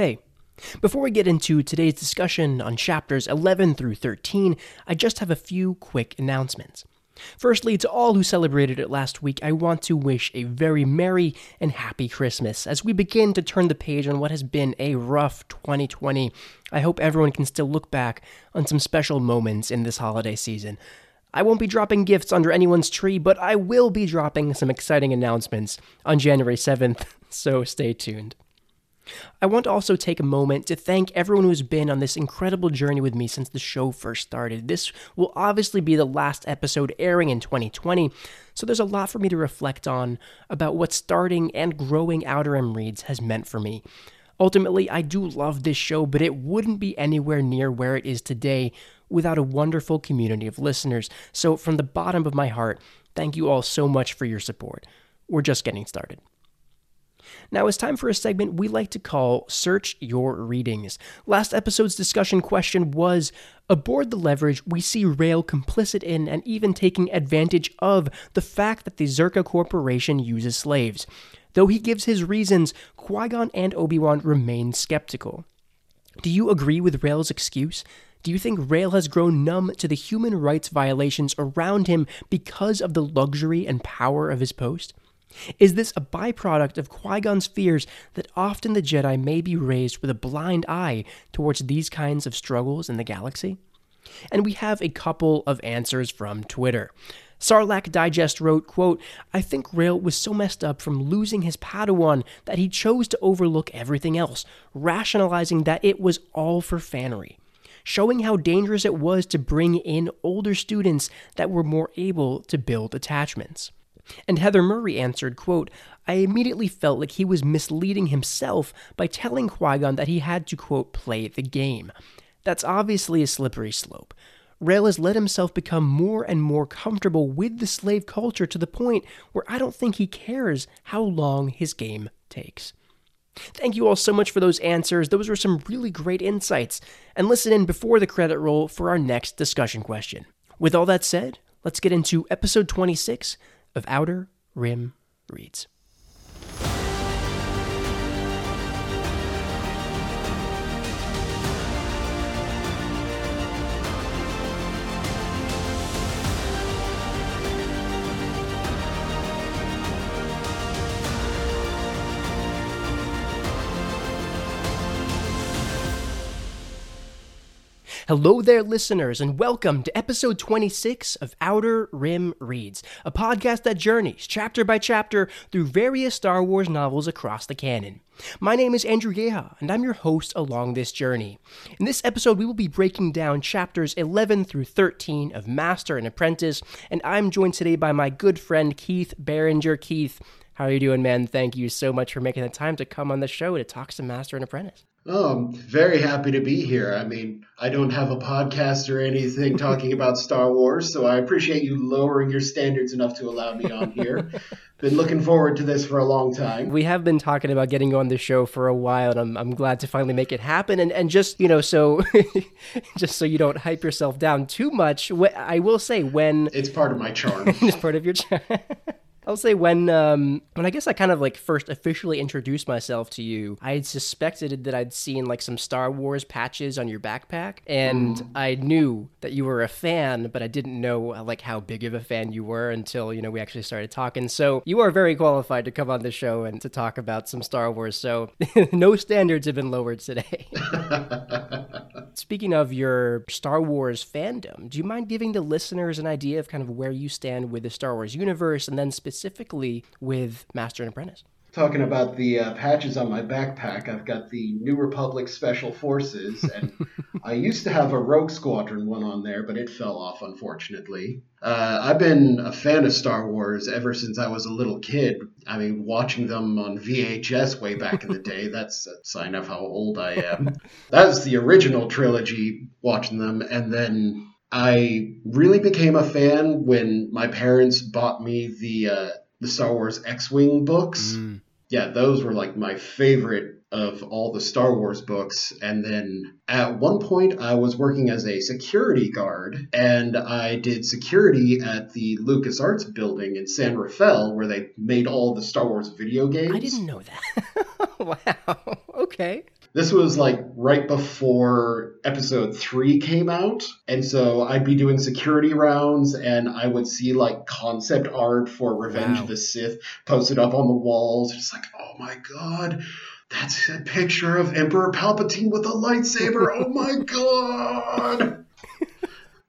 Hey, before we get into today's discussion on chapters 11 through 13, I just have a few quick announcements. Firstly, to all who celebrated it last week, I want to wish a very merry and happy Christmas as we begin to turn the page on what has been a rough 2020. I hope everyone can still look back on some special moments in this holiday season. I won't be dropping gifts under anyone's tree, but I will be dropping some exciting announcements on January 7th, so stay tuned. I want to also take a moment to thank everyone who's been on this incredible journey with me since the show first started. This will obviously be the last episode airing in 2020, so there's a lot for me to reflect on about what starting and growing Outer Rim Reads has meant for me. Ultimately, I do love this show, but it wouldn't be anywhere near where it is today without a wonderful community of listeners. So, from the bottom of my heart, thank you all so much for your support. We're just getting started. Now it's time for a segment we like to call Search Your Readings. Last episode's discussion question was Aboard the leverage, we see Rael complicit in and even taking advantage of the fact that the Czerka Corporation uses slaves. Though he gives his reasons, Qui Gon and Obi Wan remain skeptical. Do you agree with Rael's excuse? Do you think Rael has grown numb to the human rights violations around him because of the luxury and power of his post? Is this a byproduct of Qui Gon's fears that often the Jedi may be raised with a blind eye towards these kinds of struggles in the galaxy? And we have a couple of answers from Twitter. Sarlacc Digest wrote, quote, I think Rael was so messed up from losing his Padawan that he chose to overlook everything else, rationalizing that it was all for Fanry showing how dangerous it was to bring in older students that were more able to build attachments. And Heather Murray answered, quote, I immediately felt like he was misleading himself by telling Qui-Gon that he had to, quote, play the game. That's obviously a slippery slope. Rael has let himself become more and more comfortable with the slave culture to the point where I don't think he cares how long his game takes. Thank you all so much for those answers. Those were some really great insights. And listen in before the credit roll for our next discussion question. With all that said, let's get into episode 26 of Outer Rim Reads. Hello there, listeners, and welcome to episode 26 of Outer Rim Reads, a podcast that journeys chapter by chapter through various Star Wars novels across the canon. My name is Andrew Geha, and I'm your host along this journey. In this episode, we will be breaking down chapters 11 through 13 of Master and Apprentice, and I'm joined today by my good friend Keith Barringer. Keith, how are you doing, man? Thank you so much for making the time to come on the show to talk some Master and Apprentice. Oh, I'm very happy to be here. I mean, I don't have a podcast or anything talking about Star Wars, so I appreciate you lowering your standards enough to allow me on here. been looking forward to this for a long time. We have been talking about getting you on the show for a while, and I'm, I'm glad to finally make it happen. And, and just, you know, so just so you don't hype yourself down too much, I will say when. It's part of my charm. it's part of your charm. I'll say when um when I guess I kind of like first officially introduced myself to you, I had suspected that I'd seen like some Star Wars patches on your backpack, and mm. I knew that you were a fan, but I didn't know uh, like how big of a fan you were until you know we actually started talking. So you are very qualified to come on the show and to talk about some Star Wars. So no standards have been lowered today. Speaking of your Star Wars fandom, do you mind giving the listeners an idea of kind of where you stand with the Star Wars universe, and then specifically specifically with Master and Apprentice. Talking about the uh, patches on my backpack, I've got the New Republic Special Forces, and I used to have a Rogue Squadron one on there, but it fell off, unfortunately. Uh, I've been a fan of Star Wars ever since I was a little kid. I mean, watching them on VHS way back in the day, that's a sign of how old I am. that was the original trilogy, watching them, and then I really became a fan when my parents bought me the uh, the Star Wars X-wing books. Mm. Yeah, those were like my favorite of all the Star Wars books. And then at one point, I was working as a security guard, and I did security at the LucasArts building in San Rafael, where they made all the Star Wars video games. I didn't know that. wow. Okay. This was like right before episode three came out. And so I'd be doing security rounds and I would see like concept art for Revenge Wow. of the Sith posted up on the walls. It's like, oh my god. That's a picture of Emperor Palpatine with a lightsaber. Oh my god.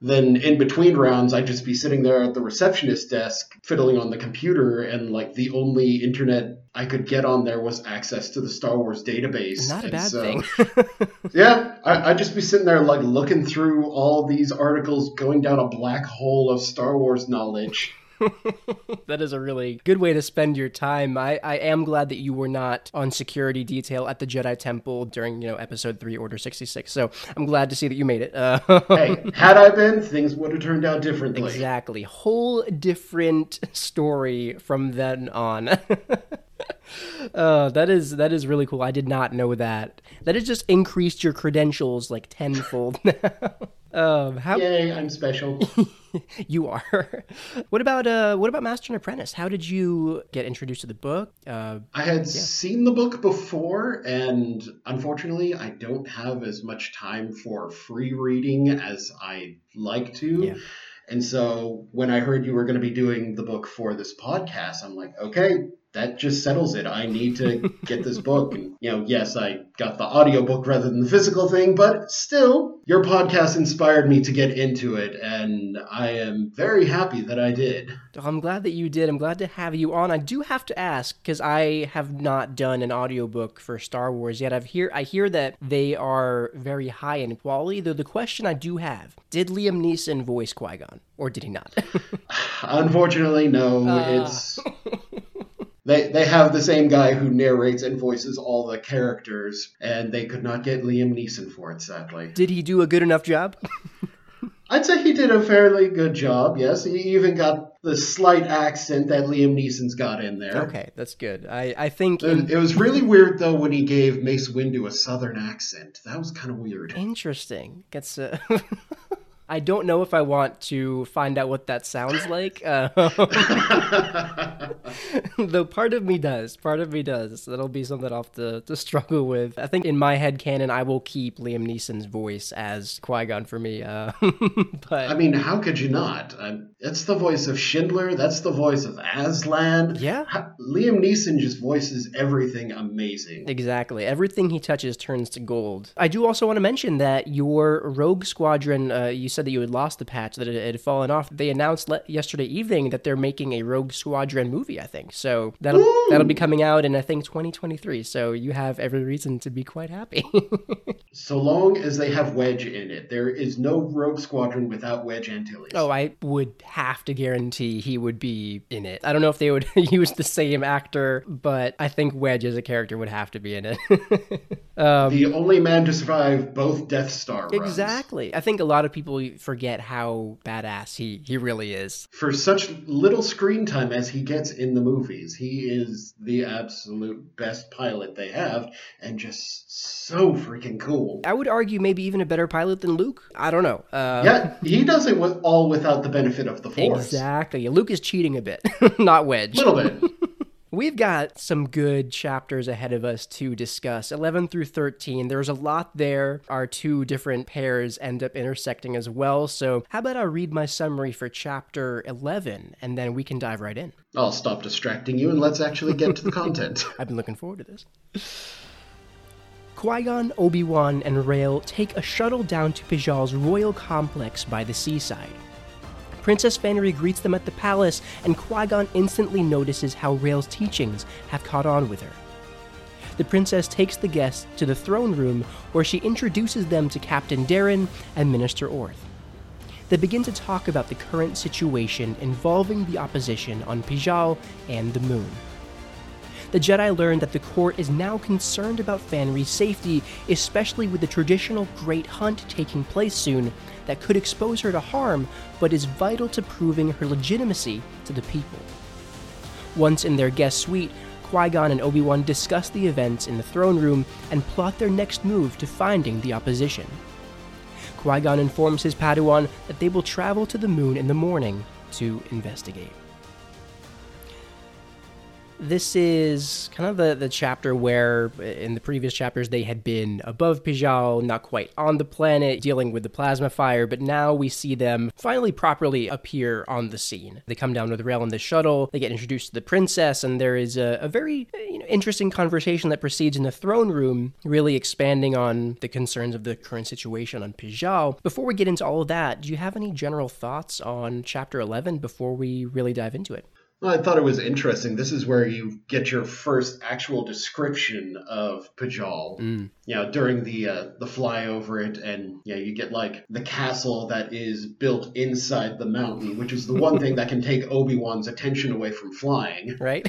then in between rounds, I'd just be sitting there at the receptionist desk, fiddling on the computer, and like the only internet I could get on there was access to the Star Wars database. Not a And bad so- thing. Yeah, I, I'd just be sitting there like looking through all these articles, going down a black hole of Star Wars knowledge. that is a really good way to spend your time. I, I am glad that you were not on security detail at the Jedi Temple during, you know, episode 3, Order 66. So I'm glad to see that you made it. Uh, hey, had I been, things would have turned out differently. exactly. Whole different story from then on. Uh, that is that is really cool. I did not know that. That has just increased your credentials like tenfold now. um, how Yay, I'm special. you are? what about uh? What about Master and Apprentice? How did you get introduced to the book? Uh, I had seen the book before, and unfortunately, I don't have as much time for free reading as I'd like to. Yeah. And so when I heard you were going to be doing the book for this podcast, I'm like, okay, that just settles it. I need to get this book. And, you know, yes, I got the audiobook rather than the physical thing, but still, your podcast inspired me to get into it, and I am very happy that I did. I'm glad that you did. I'm glad to have you on. I do have to ask because I have not done an audiobook for Star Wars yet. I've hear I hear that they are very high in quality. Though the question I do have: Did Liam Neeson voice Qui Gon, or did he not? Unfortunately, no. Ah. It's they they have the same guy who narrates and voices all the characters, and they could not get Liam Neeson for it, sadly. did he do a good enough job? I'd say he did a fairly good job. Yes, he even got the slight accent that Liam Neeson's got in there. okay, that's good. I I think It it was really weird though when he gave Mace Windu a southern accent. That was kind of weird. Interesting. Gets. Uh, I don't know if I want to find out what that sounds like. Uh, though part of me does. Part of me does. That'll be something I'll have to, to struggle with. I think in my head canon, I will keep Liam Neeson's voice as Qui Gon for me. Uh, but I mean, how could you not? Um, that's the voice of Schindler. That's the voice of Aslan. Yeah. Ha- Liam Neeson just voices everything amazing. Exactly. Everything he touches turns to gold. I do also want to mention that your Rogue Squadron, uh, you said that you had lost the patch, that it, had fallen off. They announced le- yesterday evening that they're making a Rogue Squadron movie, I think. So that'll, that'll be coming out in, I think, 2023. So you have every reason to be quite happy. So long as they have Wedge in it, there is no Rogue Squadron without Wedge Antilles. oh, I would have to guarantee he would be in it. I don't know if they would use the same actor, but I think Wedge as a character would have to be in it. Um, the only man to survive both Death Star runs. Exactly. I think a lot of people forget how badass he, he really is. For such little screen time as he gets in the movies, he is the absolute best pilot they have, and just so freaking cool. I would argue maybe even a better pilot than Luke. I don't know. Uh, Yeah, he does it with, all without the benefit of the Force. Exactly. Luke is cheating a bit, not Wedge. A little bit. We've got some good chapters ahead of us to discuss 11 through 13. There's a lot there. Our two different pairs end up intersecting as well. So, how about I read my summary for chapter 11 and then we can dive right in? I'll stop distracting you and let's actually get to the content. I've been looking forward to this. Qui Gon, Obi Wan, and Rael take a shuttle down to Pijal's royal complex by the seaside. Princess Fannery greets them at the palace, and Qui Gon instantly notices how Rael's teachings have caught on with her. The princess takes the guests to the throne room where she introduces them to Captain Deren and Minister Orth. They begin to talk about the current situation involving the opposition on Pijal and the moon. The Jedi learn that the court is now concerned about Fanry's safety, especially with the traditional Great Hunt taking place soon that could expose her to harm, but is vital to proving her legitimacy to the people. Once in their guest suite, Qui Gon and Obi Wan discuss the events in the throne room and plot their next move to finding the opposition. Qui Gon informs his Padawan that they will travel to the moon in the morning to investigate. This is kind of the, the chapter where, uh, in the previous chapters, they had been above Pijal, not quite on the planet, dealing with the plasma fire, but now we see them finally properly appear on the scene. They come down with the Rael in the shuttle, they get introduced to the princess, and there is a, a very uh, you know, interesting conversation that proceeds in the throne room, really expanding on the concerns of the current situation on Pijal. Before we get into all of that, do you have any general thoughts on chapter 11 before we really dive into it? Well, I thought it was interesting. This is where you get your first actual description of Pijal. Mm. You know, during the uh, the flyover it, and yeah, you get like the castle that is built inside the mountain, which is the one thing that can take Obi Wan's attention away from flying. Right.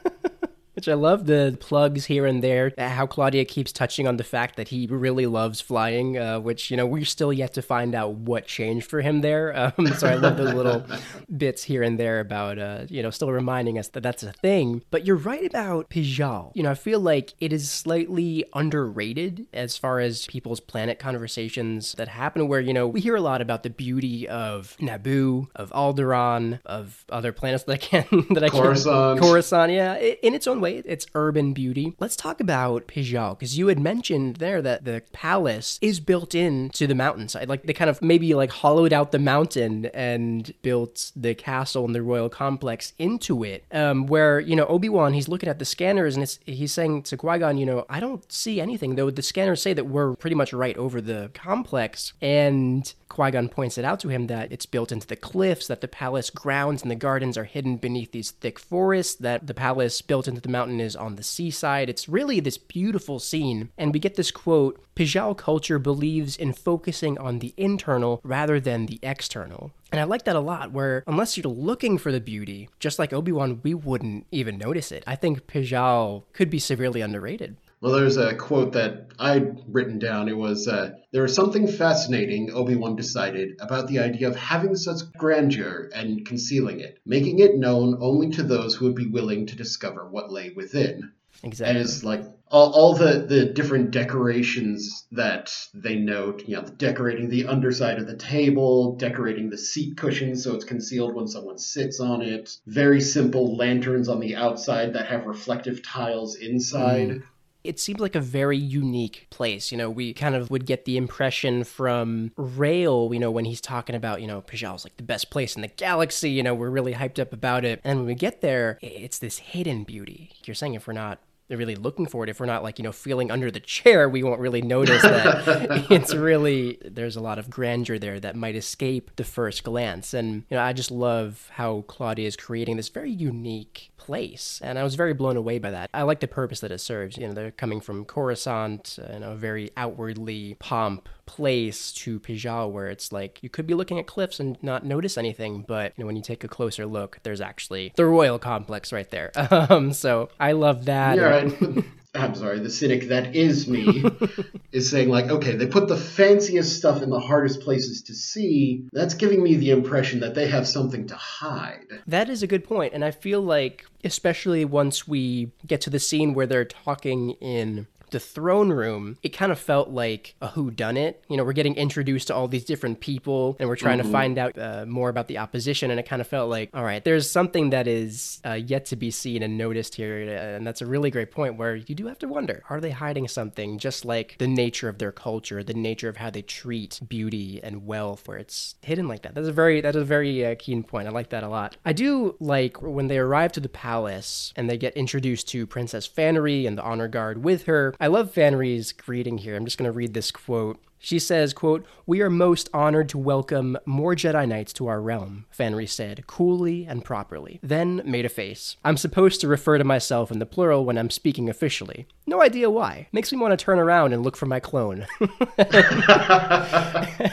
Which I love the plugs here and there. How Claudia keeps touching on the fact that he really loves flying, uh, which, you know, we're still yet to find out what changed for him there. Um, so I love those little bits here and there about, uh, you know, still reminding us that that's a thing. But you're right about Pijal. You know, I feel like it is slightly underrated as far as people's planet conversations that happen, where, you know, we hear a lot about the beauty of Naboo, of Alderaan, of other planets that I can, that I can. Coruscant. Coruscant, yeah, in its own way way, it's urban beauty. Let's talk about Pijal, because you had mentioned there that the palace is built into the mountainside. Like they kind of maybe like hollowed out the mountain and built the castle and the royal complex into it. Um, where, you know, Obi-Wan, he's looking at the scanners and he's saying to Qui-Gon, you know, I don't see anything, though the scanners say that we're pretty much right over the complex. And Qui Gon points it out to him that it's built into the cliffs, that the palace grounds and the gardens are hidden beneath these thick forests, that the palace built into the mountain is on the seaside. It's really this beautiful scene. And we get this quote Pijal culture believes in focusing on the internal rather than the external. And I like that a lot, where unless you're looking for the beauty, just like Obi Wan, we wouldn't even notice it. I think Pijal could be severely underrated. Well, there's a quote that I'd written down. It was uh, There is something fascinating, Obi Wan decided, about the idea of having such grandeur and concealing it, making it known only to those who would be willing to discover what lay within. Exactly. And it's like all, all the, the different decorations that they note, you know, decorating the underside of the table, decorating the seat cushions so it's concealed when someone sits on it, very simple lanterns on the outside that have reflective tiles inside. Mm it seemed like a very unique place. You know, we kind of would get the impression from Rael, you know, when he's talking about, you know, Pijal's like the best place in the galaxy, you know, we're really hyped up about it. And when we get there, it's this hidden beauty. You're saying if we're not really looking for it if we're not like you know feeling under the chair we won't really notice that it's really there's a lot of grandeur there that might escape the first glance and you know i just love how claudia is creating this very unique place. And I was very blown away by that. I like the purpose that it serves. You know, they're coming from Coruscant, you know, a very outwardly pomp place to Pijal where it's like you could be looking at cliffs and not notice anything, but you know, when you take a closer look, there's actually the royal complex right there. Um, so I love that. Yeah, right. I'm sorry, the cynic that is me is saying, like, okay, they put the fanciest stuff in the hardest places to see. That's giving me the impression that they have something to hide. That is a good point. And I feel like, especially once we get to the scene where they're talking in the throne room, it kind of felt like a who done it. You know, we're getting introduced to all these different people and we're trying mm-hmm. to find out uh, more about the opposition. And it kind of felt like, all right, there's something that is uh, yet to be seen and noticed here. And that's a really great point where you do have to wonder are they hiding something just like the nature of their culture, the nature of how they treat beauty and wealth, where it's hidden like that? That's a very, that's a very uh, keen point. I like that a lot. I do like when they arrive to the palace and they get introduced to Princess Fanry and the honor guard with her. I love Van Fanry's greeting here. I'm just going to read this quote. She says, quote, We are most honored to welcome more Jedi Knights to our realm, Fanry said, coolly and properly. Then made a face. I'm supposed to refer to myself in the plural when I'm speaking officially. No idea why. Makes me want to turn around and look for my clone.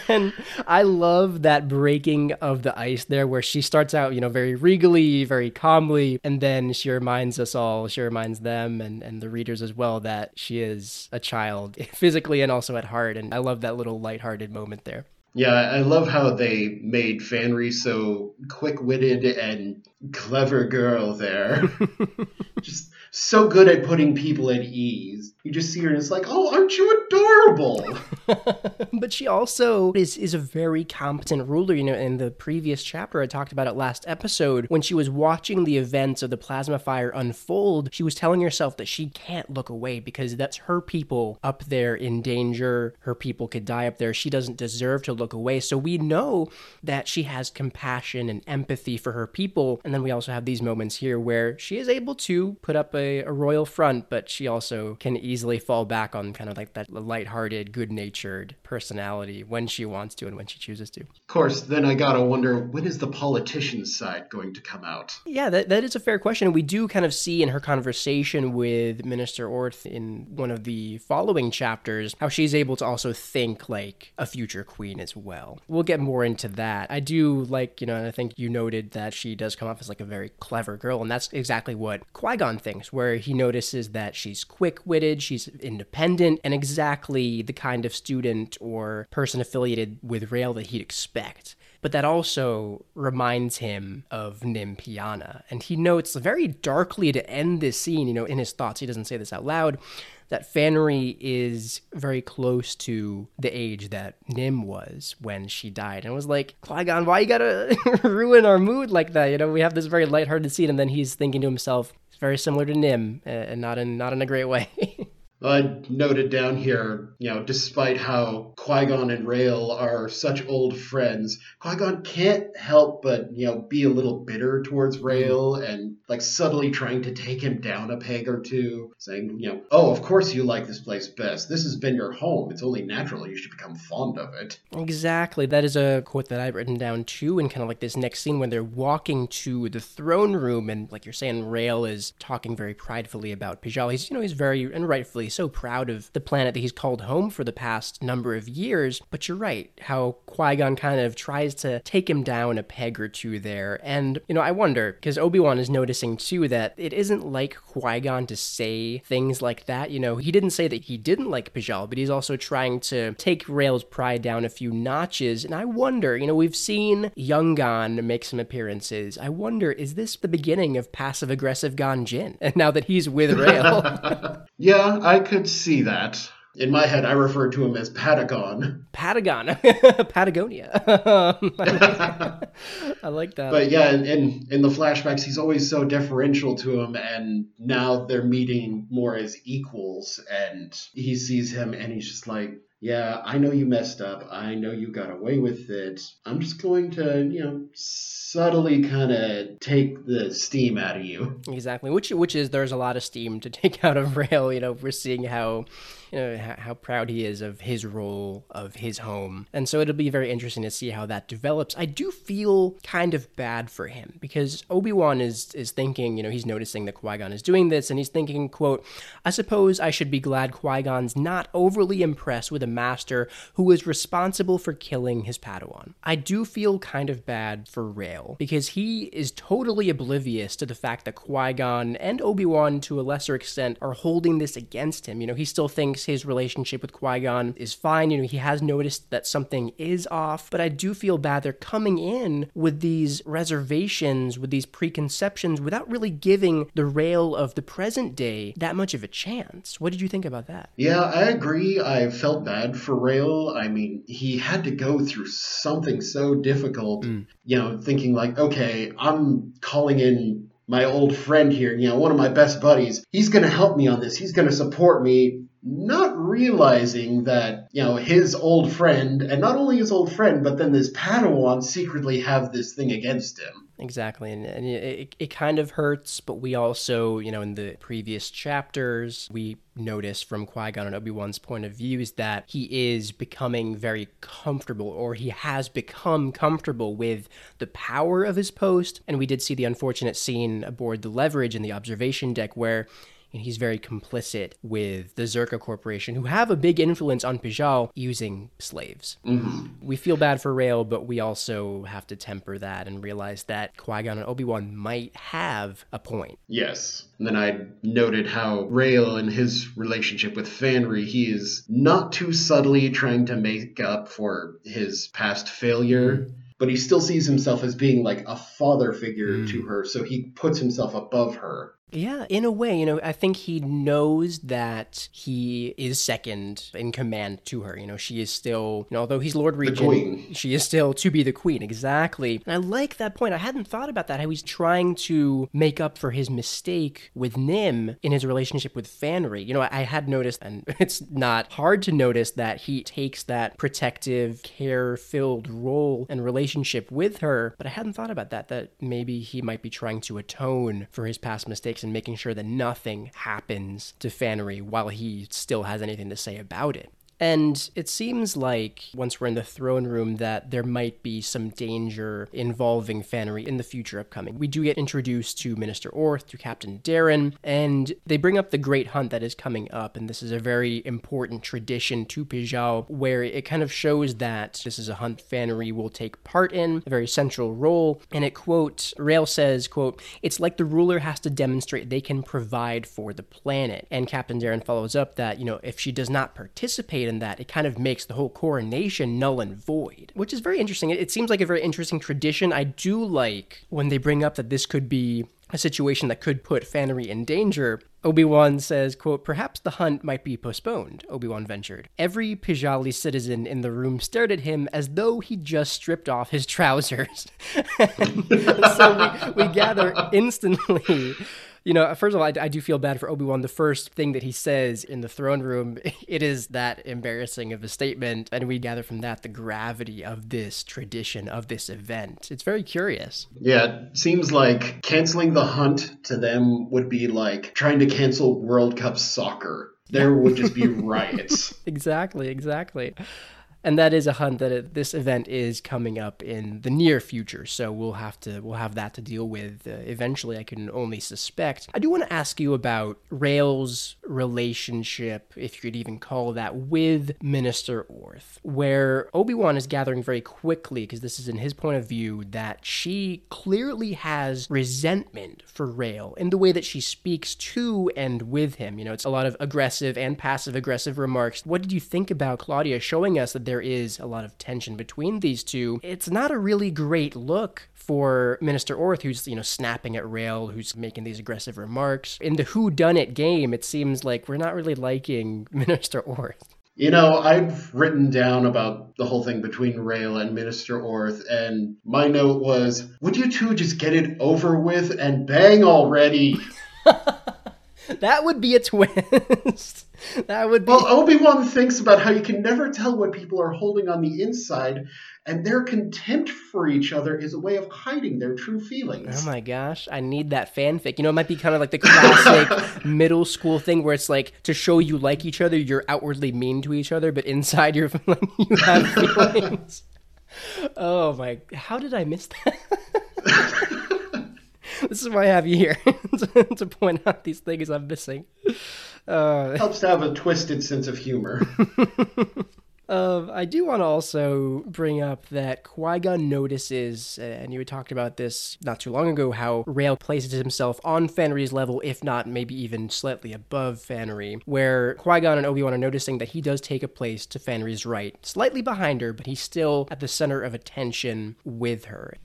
and I love that breaking of the ice there where she starts out, you know, very regally, very calmly, and then she reminds us all, she reminds them and, and the readers as well that she is a child, physically and also at heart. And I love that little lighthearted moment there. Yeah, I love how they made Fanry so quick witted and clever girl there. Just so good at putting people at ease. You just see her and it's like, oh, aren't you adorable? but she also is is a very competent ruler. You know, in the previous chapter, I talked about it last episode when she was watching the events of the plasma fire unfold. She was telling herself that she can't look away because that's her people up there in danger. Her people could die up there. She doesn't deserve to look away. So we know that she has compassion and empathy for her people. And then we also have these moments here where she is able to put up a, a royal front, but she also can easily fall back on kind of like that lighthearted, good natured personality when she wants to and when she chooses to. Of course, then I gotta wonder when is the politician's side going to come out? Yeah, that, that is a fair question. We do kind of see in her conversation with Minister Orth in one of the following chapters how she's able to also think like a future queen as well. We'll get more into that. I do like, you know, and I think you noted that she does come off as like a very clever girl, and that's exactly what Qui Gon thinks, where he notices that she's quick witted, she's independent, and exactly the kind of student or person affiliated with Rael that he'd expect but that also reminds him of Nymphiana. And he notes very darkly to end this scene, you know, in his thoughts, he doesn't say this out loud, that Fanry is very close to the age that Nim was when she died. And was like, Qui Gon, why you gotta ruin our mood like that? You know, we have this very lighthearted scene, and then he's thinking to himself, very similar to Nim, uh, and not in not in a great way. I noted down here, you know, despite how Qui Gon and Rael are such old friends, Qui Gon can't help but, you know, be a little bitter towards mm-hmm. Rael and like subtly trying to take him down a peg or two, saying, you know, oh, of course you like this place best. This has been your home. It's only natural you should become fond of it. Exactly. That is a quote that I've written down too, in kind of like this next scene when they're walking to the throne room, and like you're saying, Rael is talking very pridefully about Pijal. He's, you know, he's very, and rightfully so proud of the planet that he's called home for the past number of years. But you're right, how Qui Gon kind of tries to take him down a peg or two there. And, you know, I wonder, because Obi Wan is noticing too that it isn't like Qui Gon to say things like that. You know, he didn't say that he didn't like Pijal, but he's also trying to take Rael's pride down a few notches. And I wonder, you know, we've seen Young Gon make some appearances. I wonder, is this the beginning of passive aggressive Gon Jinn? And now that he's with Rael. yeah, I could see that. In my head, I referred to him as Patagon. Patagon, Patagonia. I like that. But yeah, in in the flashbacks, he's always so deferential to him, and now they're meeting more as equals, and he sees him, and he's just like, yeah, I know you messed up. I know you got away with it. I'm just going to, you know, subtly kind of take the steam out of you. Exactly. Which which is there's a lot of steam to take out of Rael. You know, we're seeing how you know how, proud he is of his role of his home. And so it'll be very interesting to see how that develops. I do feel kind of bad for him because obi-wan is is thinking you know he's noticing that qui-gon is doing this and he's thinking quote i suppose i should be glad qui-gon's not overly impressed with a master who is responsible for killing his padawan. I do feel kind of bad for rael because he is totally oblivious to the fact that qui-gon and obi-wan to a lesser extent are holding this against him. You know he still thinks his relationship with Qui Gon is fine. You know, he has noticed that something is off, but I do feel bad they're coming in with these reservations, with these preconceptions, without really giving the Rael of the present day that much of a chance. What did you think about that? Yeah, I agree. I felt bad for Rael. I mean, he had to go through something so difficult, mm. you know, thinking like, okay, I'm calling in my old friend here, you know, one of my best buddies. He's going to help me on this. He's going to support me not realizing that, you know, his old friend, and not only his old friend, but then this Padawan secretly have this thing against him. Exactly. And, and it, it kind of hurts, but we also, you know, in the previous chapters, we notice from Qui Gon and Obi Wan's point of view is that he is becoming very comfortable, or he has become comfortable with the power of his post. And we did see the unfortunate scene aboard the leverage in the observation deck where and he's very complicit with the Czerka Corporation, who have a big influence on Pijal using slaves. Mm-hmm. We feel bad for Rael, but we also have to temper that and realize that Qui Gon and Obi Wan might have a point. Yes. And then I noted how Rael and his relationship with Fanry, he is not too subtly trying to make up for his past failure. Mm-hmm but he still sees himself as being like a father figure mm. to her, so he puts himself above her. Yeah, in a way, you know, I think he knows that he is second in command to her. You know, she is still, you know, although he's Lord Regent, she is still to be the queen. Exactly. And I like that point. I hadn't thought about that. How he's trying to make up for his mistake with Nim in his relationship with Fanry. You know, I had noticed, and it's not hard to notice that he takes that protective, care filled role and relationship with her. But I hadn't thought about that, that maybe he might be trying to atone for his past mistakes and making sure that nothing happens to Fanry while he still has anything to say about it. And it seems like once we're in the throne room that there might be some danger involving Fanry in the future upcoming. We do get introduced to Minister Orth, to Captain Deren, and they bring up the great hunt that is coming up. And this is a very important tradition to Pijal where it kind of shows that this is a hunt Fanry will take part in, a very central role. And it quote, Rael says, quote, it's like the ruler has to demonstrate they can provide for the planet. And Captain Deren follows up that, you know, if she does not participate in that, it kind of makes the whole coronation null and void, which is very interesting. It, seems like a very interesting tradition. I do like when they bring up that this could be a situation that could put Fanry in danger. Obi-Wan says, quote, Perhaps the hunt might be postponed, Obi-Wan ventured. Every Pijali citizen in the room stared at him as though he'd just stripped off his trousers. so we, we gather instantly you know, uh, first of all, I, I do feel bad for Obi Wan. The first thing that he says in the throne room, it is that embarrassing of a statement, and we gather from that the gravity of this tradition of this event. It's very curious. Yeah, it seems like canceling the hunt to them would be like trying to cancel World Cup soccer. There would just be riots. exactly, exactly and that is a hunt that it, this event is coming up in the near future. So we'll have to we'll have that to deal with uh, eventually i can only suspect. I do want to ask you about rael's relationship if you could even call that with minister orth where obi-wan is gathering very quickly because this is in his point of view that she clearly has resentment for rael in the way that she speaks to and with him. You know it's a lot of aggressive and passive aggressive remarks. What did you think about claudia showing us that there is a lot of tension between these two, it's not a really great look for Minister Orth, who's, you know, snapping at Rael, who's making these aggressive remarks. In the Who Done It game, it seems like we're not really liking Minister Orth. You know, I've written down about the whole thing between Rael and Minister Orth, and my note was, would you two just get it over with and bang already? that would be a twist. that would be. Well, Obi Wan thinks about how you can never tell what people are holding on the inside, and their contempt for each other is a way of hiding their true feelings. Oh my gosh, I need that fanfic. You know, it might be kind of like the classic middle school thing where it's like to show you like each other, you're outwardly mean to each other, but inside you're like you have feelings. oh my! How did I miss that? this is why I have you here to, point out these things I'm missing. Uh, Helps to have a twisted sense of humor. Uh, I do want to also bring up that Qui Gon notices, and you had talked about this not too long ago, how Rael places himself on Fanry's level, if not maybe even slightly above Fanry, where Qui Gon and Obi Wan are noticing that he does take a place to Fanry's right, slightly behind her, but he's still at the center of attention with her.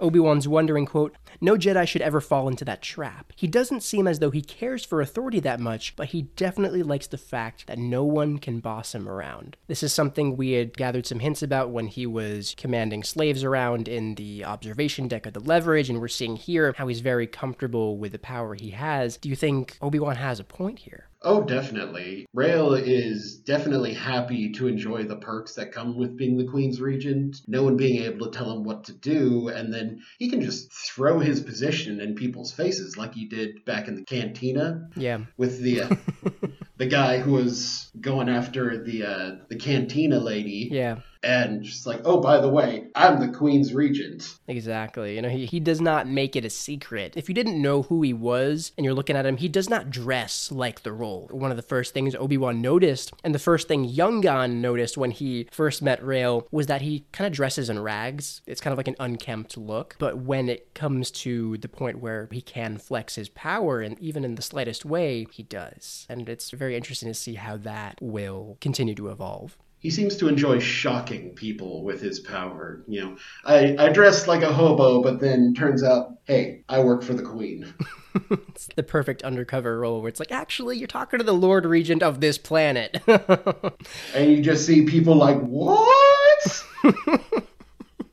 Obi-Wan's wondering, quote, No Jedi should ever fall into that trap. He doesn't seem as though he cares for authority that much, but he definitely likes the fact that no one can boss him around. This is something we had gathered some hints about when he was commanding slaves around in the observation deck of the leverage, and we're seeing here how he's very comfortable with the power he has. Do you think Obi-Wan has a point here? Oh, definitely. Rael is definitely happy to enjoy the perks that come with being the Queen's Regent. No one being able to tell him what to do, and then he can just throw his position in people's faces like he did back in the cantina. Yeah. With the uh, the guy who was going after the uh, the cantina lady. Yeah and just like, oh, by the way, I'm the Queen's Regent. Exactly. You know, he, he does not make it a secret. If you didn't know who he was and you're looking at him, he does not dress like the role. One of the first things Obi Wan noticed, and the first thing Young Youngan noticed when he first met Rael, was that he kind of dresses in rags. It's kind of like an unkempt look. But when it comes to the point where he can flex his power, and even in the slightest way, he does. And it's very interesting to see how that will continue to evolve he seems to enjoy shocking people with his power. You know, I, I dress like a hobo, but then turns out, hey, I work for the queen. it's the perfect undercover role where it's like, actually, you're talking to the Lord Regent of this planet. and you just see people like, what?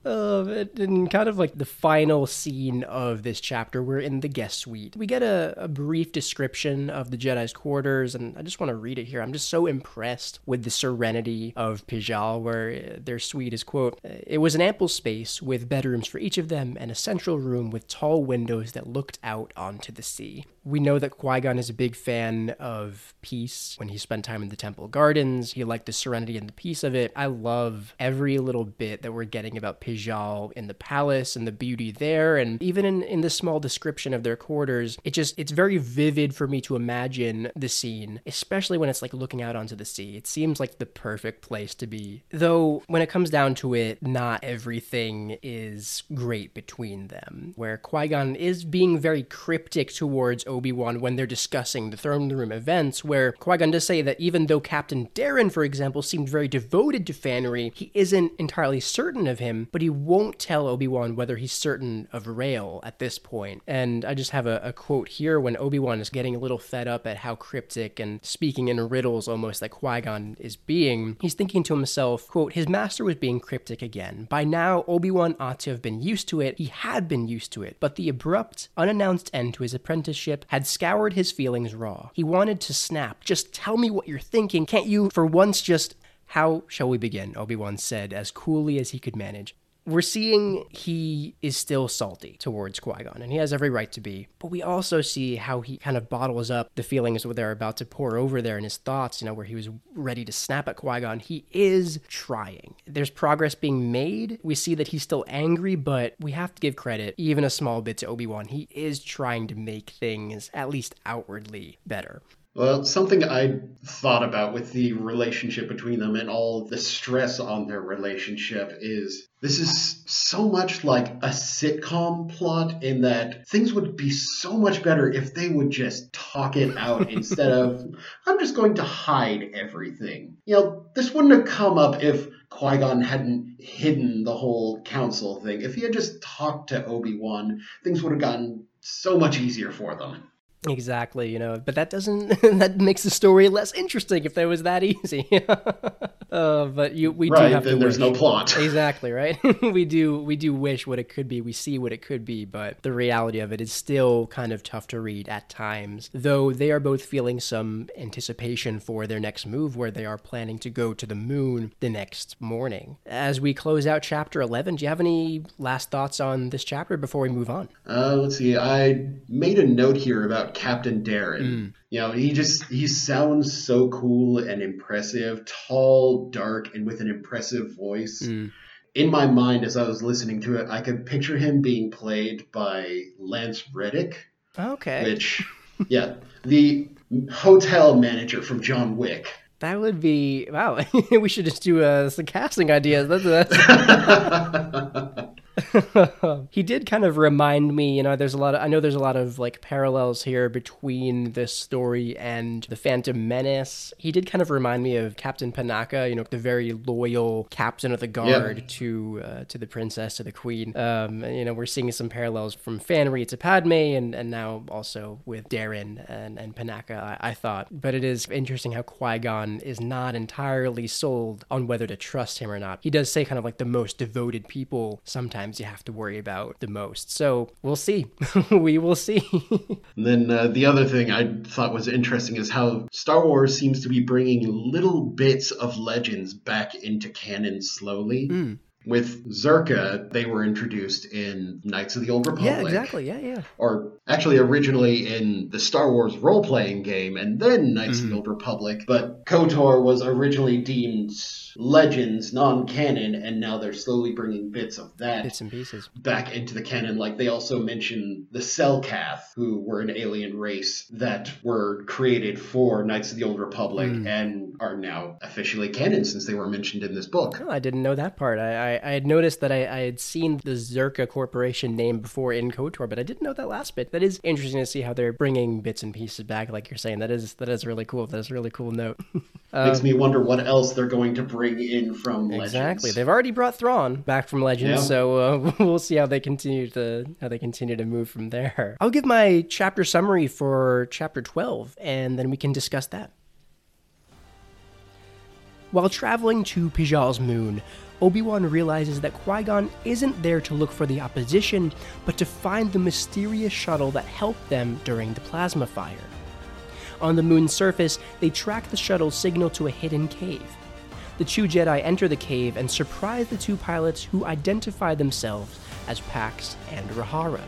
Uh, and kind of like the final scene of this chapter, we're in the guest suite. We get a, a brief description of the Jedi's quarters, and I just want to read it here. I'm just so impressed with the serenity of Pijal, where their suite is, quote, It was an ample space with bedrooms for each of them and a central room with tall windows that looked out onto the sea. We know that Qui Gon is a big fan of peace when he spent time in the Temple Gardens. He liked the serenity and the peace of it. I love every little bit that we're getting about Pijal in the palace and the beauty there. And even in, in the small description of their quarters, it just, it's very vivid for me to imagine the scene, especially when it's like looking out onto the sea. It seems like the perfect place to be. Though, when it comes down to it, not everything is great between them. Where Qui Gon is being very cryptic towards Obi Wan when they're discussing the throne room events, where Qui Gon does say that even though Captain Deren, for example, seemed very devoted to Fanry, he isn't entirely certain of him, but he won't tell Obi Wan whether he's certain of Rael at this point. And I just have a, a quote here when Obi Wan is getting a little fed up at how cryptic and speaking in riddles almost that Qui Gon is being. He's thinking to himself, quote, his master was being cryptic again. By now, Obi Wan ought to have been used to it. He had been used to it. But the abrupt, unannounced end to his apprenticeship had scoured his feelings raw. He wanted to snap. Just tell me what you're thinking. Can't you, for once, just. How shall we begin? Obi Wan said, as coolly as he could manage we're seeing he is still salty towards Qui Gon, and he has every right to be. But we also see how he kind of bottles up the feelings that are about to pour over there in his thoughts, you know, where he was ready to snap at Qui Gon. He is trying. There's progress being made. We see that he's still angry, but we have to give credit, even a small bit, to Obi Wan. He is trying to make things, at least outwardly, better. Well, something I thought about with the relationship between them and all the stress on their relationship is this is so much like a sitcom plot in that things would be so much better if they would just talk it out instead of, I'm just going to hide everything. You know, this wouldn't have come up if Qui Gon hadn't hidden the whole council thing. If he had just talked to Obi Wan, things would have gotten so much easier for them. Exactly, you know, but that doesn't that makes the story less interesting if that was that easy. uh, but you we right, do have then to there's wish. no plot. exactly, right? we do we do wish what it could be. We see what it could be, but the reality of it is still kind of tough to read at times. Though they are both feeling some anticipation for their next move where they are planning to go to the moon the next morning. As we close out chapter 11, do you have any last thoughts on this chapter before we move on? Uh, let's see. I made a note here about Captain Deren. Mm. You know, he just he sounds so cool and impressive, tall, dark, and with an impressive voice. Mm. In my mind, as I was listening to it, I could picture him being played by Lance Reddick, Okay. which, yeah, the hotel manager from John Wick. That would be wow. we should just do uh, some casting ideas. That's, that's... he did kind of remind me, you know, there's a lot of I know there's a lot of like parallels here between this story and the Phantom Menace. He did kind of remind me of Captain Panaka, you know, the very loyal captain of the guard Yep. to uh, to the princess, to the queen. Um, and, you know, we're seeing some parallels from Fanry to Padme, and, and now also with Deren and, and Panaka, I, I thought. But it is interesting how Qui Gon is not entirely sold on whether to trust him or not. He does say kind of like the most devoted people sometimes you have to worry about the most. So we'll see. we will see. And then uh, the other thing I thought was interesting is how Star Wars seems to be bringing little bits of legends back into canon slowly. Hmm. With Czerka, they were introduced in Knights of the Old Republic. yeah, exactly. Yeah, yeah. Or actually, originally in the Star Wars role playing game and then Knights of Mhm. the Old Republic. But KOTOR was originally deemed legends, non canon, and now they're slowly bringing bits of that Bits and pieces. back into the canon. Like they also mention the Selkath, who were an alien race that were created for Knights of the Old Republic Mm. and are now officially canon since they were mentioned in this book. Oh, I didn't know that part. I, I, I had noticed that I, I had seen the Czerka Corporation name before in KOTOR, but I didn't know that last bit. That is interesting to see how they're bringing bits and pieces back, like you're saying. That is that is really cool. That is a really cool note. Makes um, me wonder what else they're going to bring in from Legends. Exactly. They've already brought Thrawn back from Legends, yeah. so uh, we'll see how they continue to how they continue to move from there. I'll give my chapter summary for chapter 12 and then we can discuss that. While traveling to Pijal's moon, Obi-Wan realizes that Qui-Gon isn't there to look for the opposition, but to find the mysterious shuttle that helped them during the plasma fire. On the moon's surface, they track the shuttle's signal to a hidden cave. The two Jedi enter the cave and surprise the two pilots who identify themselves as Pax and Rahara.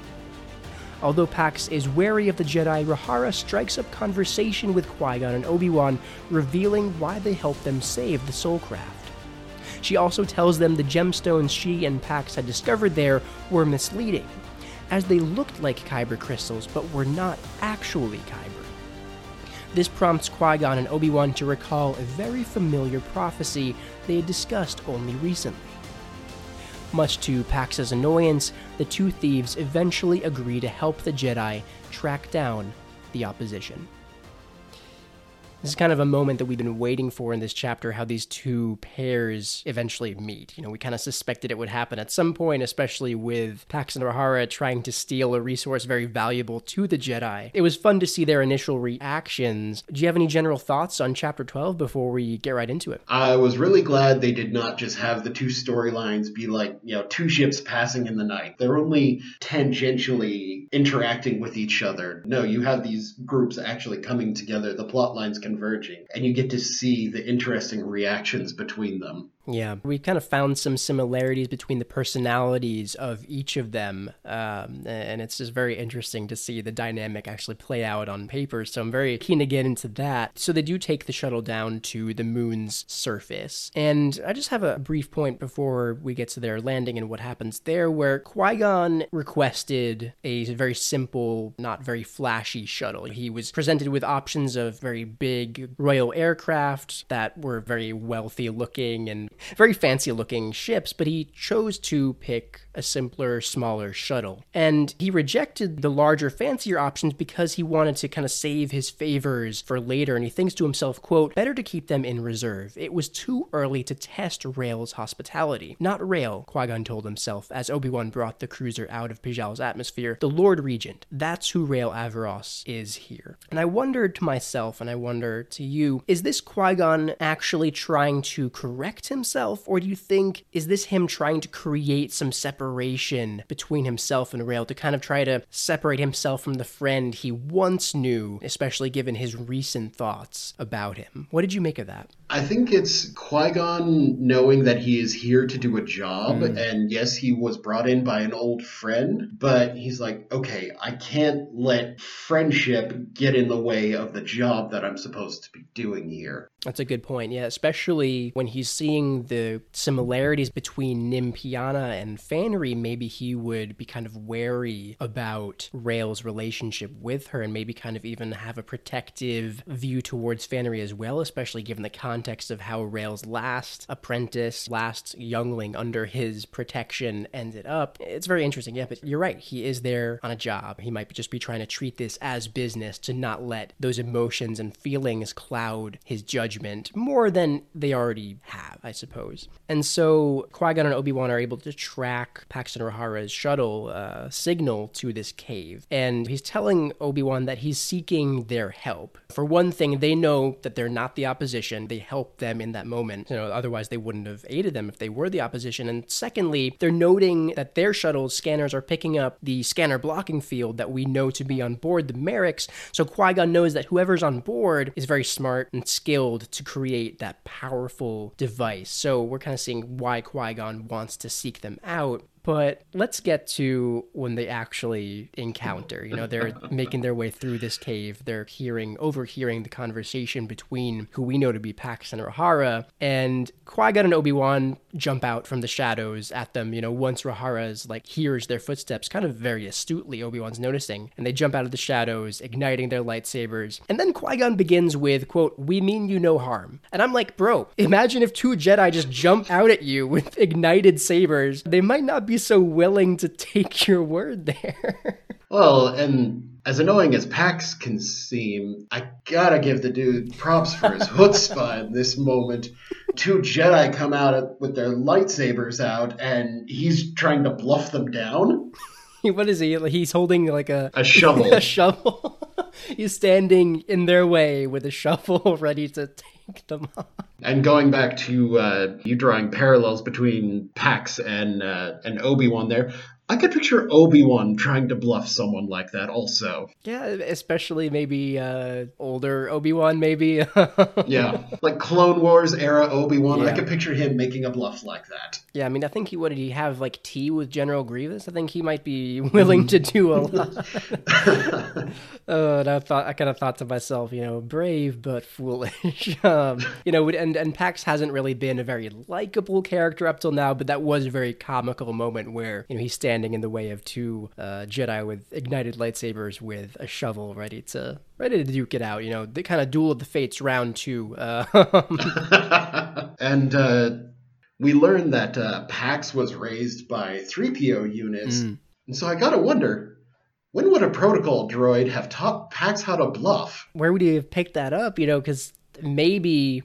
Although Pax is wary of the Jedi, Rahara strikes up conversation with Qui Gon and Obi Wan, revealing why they helped them save the Soulcraft. She also tells them the gemstones she and Pax had discovered there were misleading, as they looked like Kyber crystals but were not actually Kyber. This prompts Qui Gon and Obi Wan to recall a very familiar prophecy they had discussed only recently. Much to Pax's annoyance, the two thieves eventually agree to help the Jedi track down the opposition. This is kind of a moment that we've been waiting for in this chapter how these two pairs eventually meet. You know, we kind of suspected it would happen at some point, especially with Pax and Rahara trying to steal a resource very valuable to the Jedi. It was fun to see their initial reactions. Do you have any general thoughts on chapter 12 before we get right into it? I was really glad they did not just have the two storylines be like, you know, two ships passing in the night. They're only tangentially interacting with each other. No, you have these groups actually coming together. The plot lines can converging, and you get to see the interesting reactions between them. Yeah, we kind of found some similarities between the personalities of each of them, um, and it's just very interesting to see the dynamic actually play out on paper. So I'm very keen to get into that. So they do take the shuttle down to the moon's surface, and I just have a brief point before we get to their landing and what happens there, where Qui Gon requested a very simple, not very flashy shuttle. He was presented with options of very big royal aircraft that were very wealthy looking and very fancy looking ships, but he chose to pick a simpler, smaller shuttle. And he rejected the larger, fancier options because he wanted to kind of save his favors for later. And he thinks to himself, quote, better to keep them in reserve. It was too early to test Rael's hospitality. Not Rael, Qui-Gon told himself as Obi-Wan brought the cruiser out of Pijal's atmosphere. The Lord Regent. That's who Rael Averross is here. And I wondered to myself, and I wonder to you, is this Qui-Gon actually trying to correct himself? Or do you think, is this him trying to create some separation between himself and Rael to kind of try to separate himself from the friend he once knew, especially given his recent thoughts about him. What did you make of that? I think it's Qui Gon knowing that he is here to do a job, mm. and yes, he was brought in by an old friend, but he's like, okay, I can't let friendship get in the way of the job that I'm supposed to be doing here. That's a good point, yeah, especially when he's seeing the similarities between Nymphiana and Fanry, maybe he would be kind of wary about Rael's relationship with her and maybe kind of even have a protective view towards Fanry as well, especially given the context of how Rael's last apprentice, last youngling under his protection ended up. It's very interesting. Yeah, but you're right. He is there on a job. He might just be trying to treat this as business to not let those emotions and feelings cloud his judgment more than they already have, I suppose. And so Qui Gon and Obi Wan are able to track Paxton Rahara's shuttle uh, signal to this cave. And he's telling Obi Wan that he's seeking their help. For one thing, they know that they're not the opposition. They help them in that moment. You know, otherwise they wouldn't have aided them if they were the opposition. And secondly, they're noting that their shuttle scanners are picking up the scanner blocking field that we know to be on board the Merrick's. So Qui Gon knows that whoever's on board is very smart and skilled to create that powerful device. So we're kind of seeing why Qui Gon wants to seek them out. But let's get to when they actually encounter. You know, they're making their way through this cave. They're hearing, overhearing the conversation between who we know to be Pax and Rahara. And Qui Gon and Obi Wan jump out from the shadows at them. You know, once Rahara's like hears their footsteps, kind of very astutely, Obi Wan's noticing, and they jump out of the shadows, igniting their lightsabers. And then Qui Gon begins with, "quote We mean you no harm." And I'm like, bro, imagine if two Jedi just jump out at you with ignited sabers. They might not be be so willing to take your word there. well, and as annoying as Pax can seem, I gotta give the dude props for his chutzpah in this moment. Two Jedi come out with their lightsabers out, and he's trying to bluff them down. what is he? He's holding like a A shovel. a shovel. He's standing in their way with a shovel, ready to on. And going back to uh, you drawing parallels between Pax and uh, and Obi Wan there, I could picture Obi Wan trying to bluff someone like that also. Yeah, especially maybe uh, older Obi Wan, maybe. Yeah, like Clone Wars era Obi Wan. I could picture him making a bluff like that. yeah, I mean, I think he did he have like tea with General Grievous? I think he might be willing to do a lot. Oh, and I thought I kind of thought to myself, you know, brave but foolish. um, you know, and and Pax hasn't really been a very likable character up till now, but that was a very comical moment where you know he's standing in the way of two uh, Jedi with ignited lightsabers with a shovel, ready to ready to duke it out. You know, the kind of duel of the fates, round two. Uh, and uh, we learned that uh, Pax was raised by 3PO units. Mm. And so I gotta wonder, when would a protocol droid have taught Pax how to bluff? where would he have picked that up? You know, because maybe,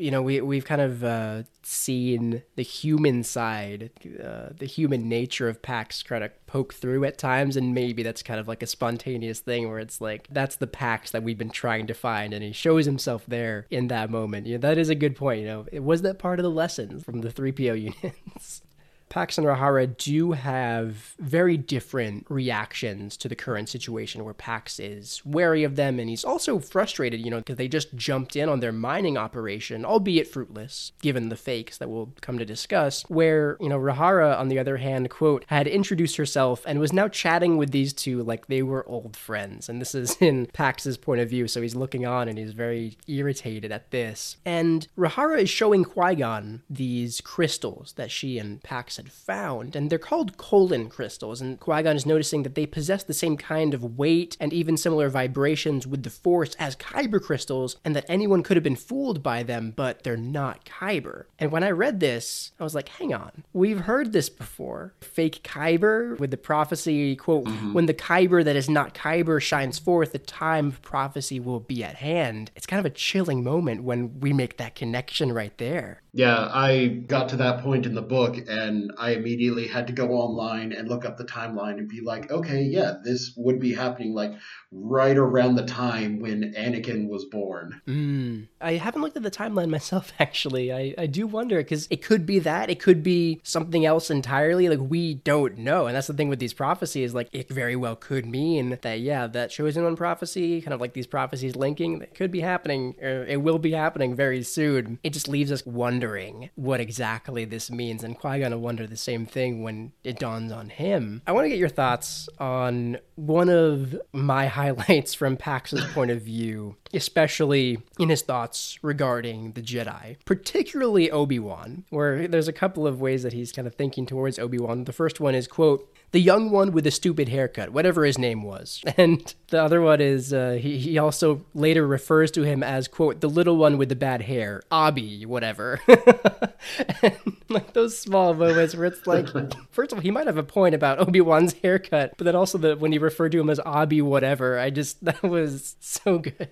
you know, we we've kind of uh, seen the human side, uh, the human nature of Pax kind of poke through at times, and maybe that's kind of like a spontaneous thing where it's like that's the Pax that we've been trying to find, and he shows himself there in that moment. You know, that is a good point. You know, it was that part of the lessons from the three PO units. Pax and Rahara do have very different reactions to the current situation where Pax is wary of them and he's also frustrated, you know, because they just jumped in on their mining operation, albeit fruitless, given the fakes that we'll come to discuss, where, you know, Rahara, on the other hand, quote, had introduced herself and was now chatting with these two like they were old friends. And this is in Pax's point of view, so he's looking on and he's very irritated at this. And Rahara is showing Qui-Gon these crystals that she and Pax had found, and they're called colon crystals. And Qui Gon is noticing that they possess the same kind of weight and even similar vibrations with the Force as Kyber crystals, and that anyone could have been fooled by them, but they're not Kyber. And when I read this, I was like, hang on, we've heard this before. Fake Kyber with the prophecy quote, mm-hmm. when the Kyber that is not Kyber shines forth, the time of prophecy will be at hand. It's kind of a chilling moment when we make that connection right there. Yeah, I got to that point in the book and I immediately had to go online and look up the timeline and be like, okay, yeah, this would be happening. Like right around the time when Anakin was born. Mm. I haven't looked at the timeline myself, actually. I, I do wonder because it could be that. It could be something else entirely. Like, we don't know. And that's the thing with these prophecies. Like, it very well could mean that, yeah, that chosen one prophecy, kind of like these prophecies linking, that could be happening, it will be happening very soon. It just leaves us wondering what exactly this means. And Qui Gon will wonder the same thing when it dawns on him. I want to get your thoughts on one of my highlights from Pax's point of view, especially in his thoughts regarding the Jedi, particularly Obi-Wan, where there's a couple of ways that he's kind of thinking towards Obi-Wan. The first one is, quote, the young one with the stupid haircut, whatever his name was. And the other one is, uh, he, he also later refers to him as, quote, the little one with the bad hair, Abi, whatever. and, like those small moments where it's like, first of all, he might have a point about Obi-Wan's haircut, but then also the when he referred to him as Abi, whatever, I just, that was so good.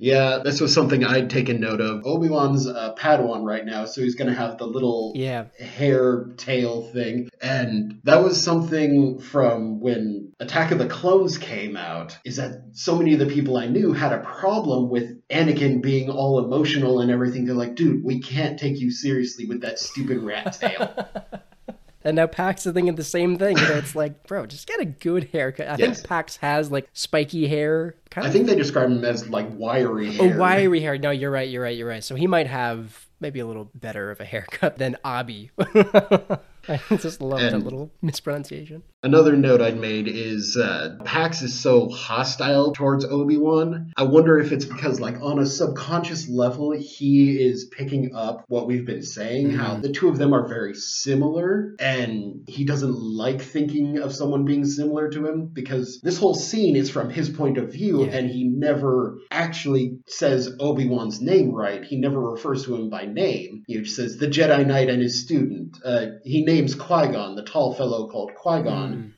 Yeah, this was something I'd taken note of. Obi Wan's a Padawan right now, so he's going to have the little Yeah. hair tail thing. And that was something from when Attack of the Clones came out, is that so many of the people I knew had a problem with Anakin being all emotional and everything. They're like, dude, we can't take you seriously with that stupid rat tail. And now Pax is thinking the same thing. You know, it's like, bro, just get a good haircut. I Yes. think Pax has like spiky hair, kind I think they describe him as like wiry oh hair. wiry hair. No, you're right. You're right. You're right. So he might have maybe a little better of a haircut than Abi. I just love that little mispronunciation. Another note I'd made is uh, Pax is so hostile towards Obi Wan. I wonder if it's because, like, on a subconscious level, he is picking up what we've been saying, how the two of them are very similar, and he doesn't like thinking of someone being similar to him because this whole scene is from his point of view, Yeah. and he never actually says Obi Wan's name right. He never refers to him by name. He just says the Jedi Knight and his student. Uh, he names Qui Gon, the tall fellow called Qui Gon. Hmm.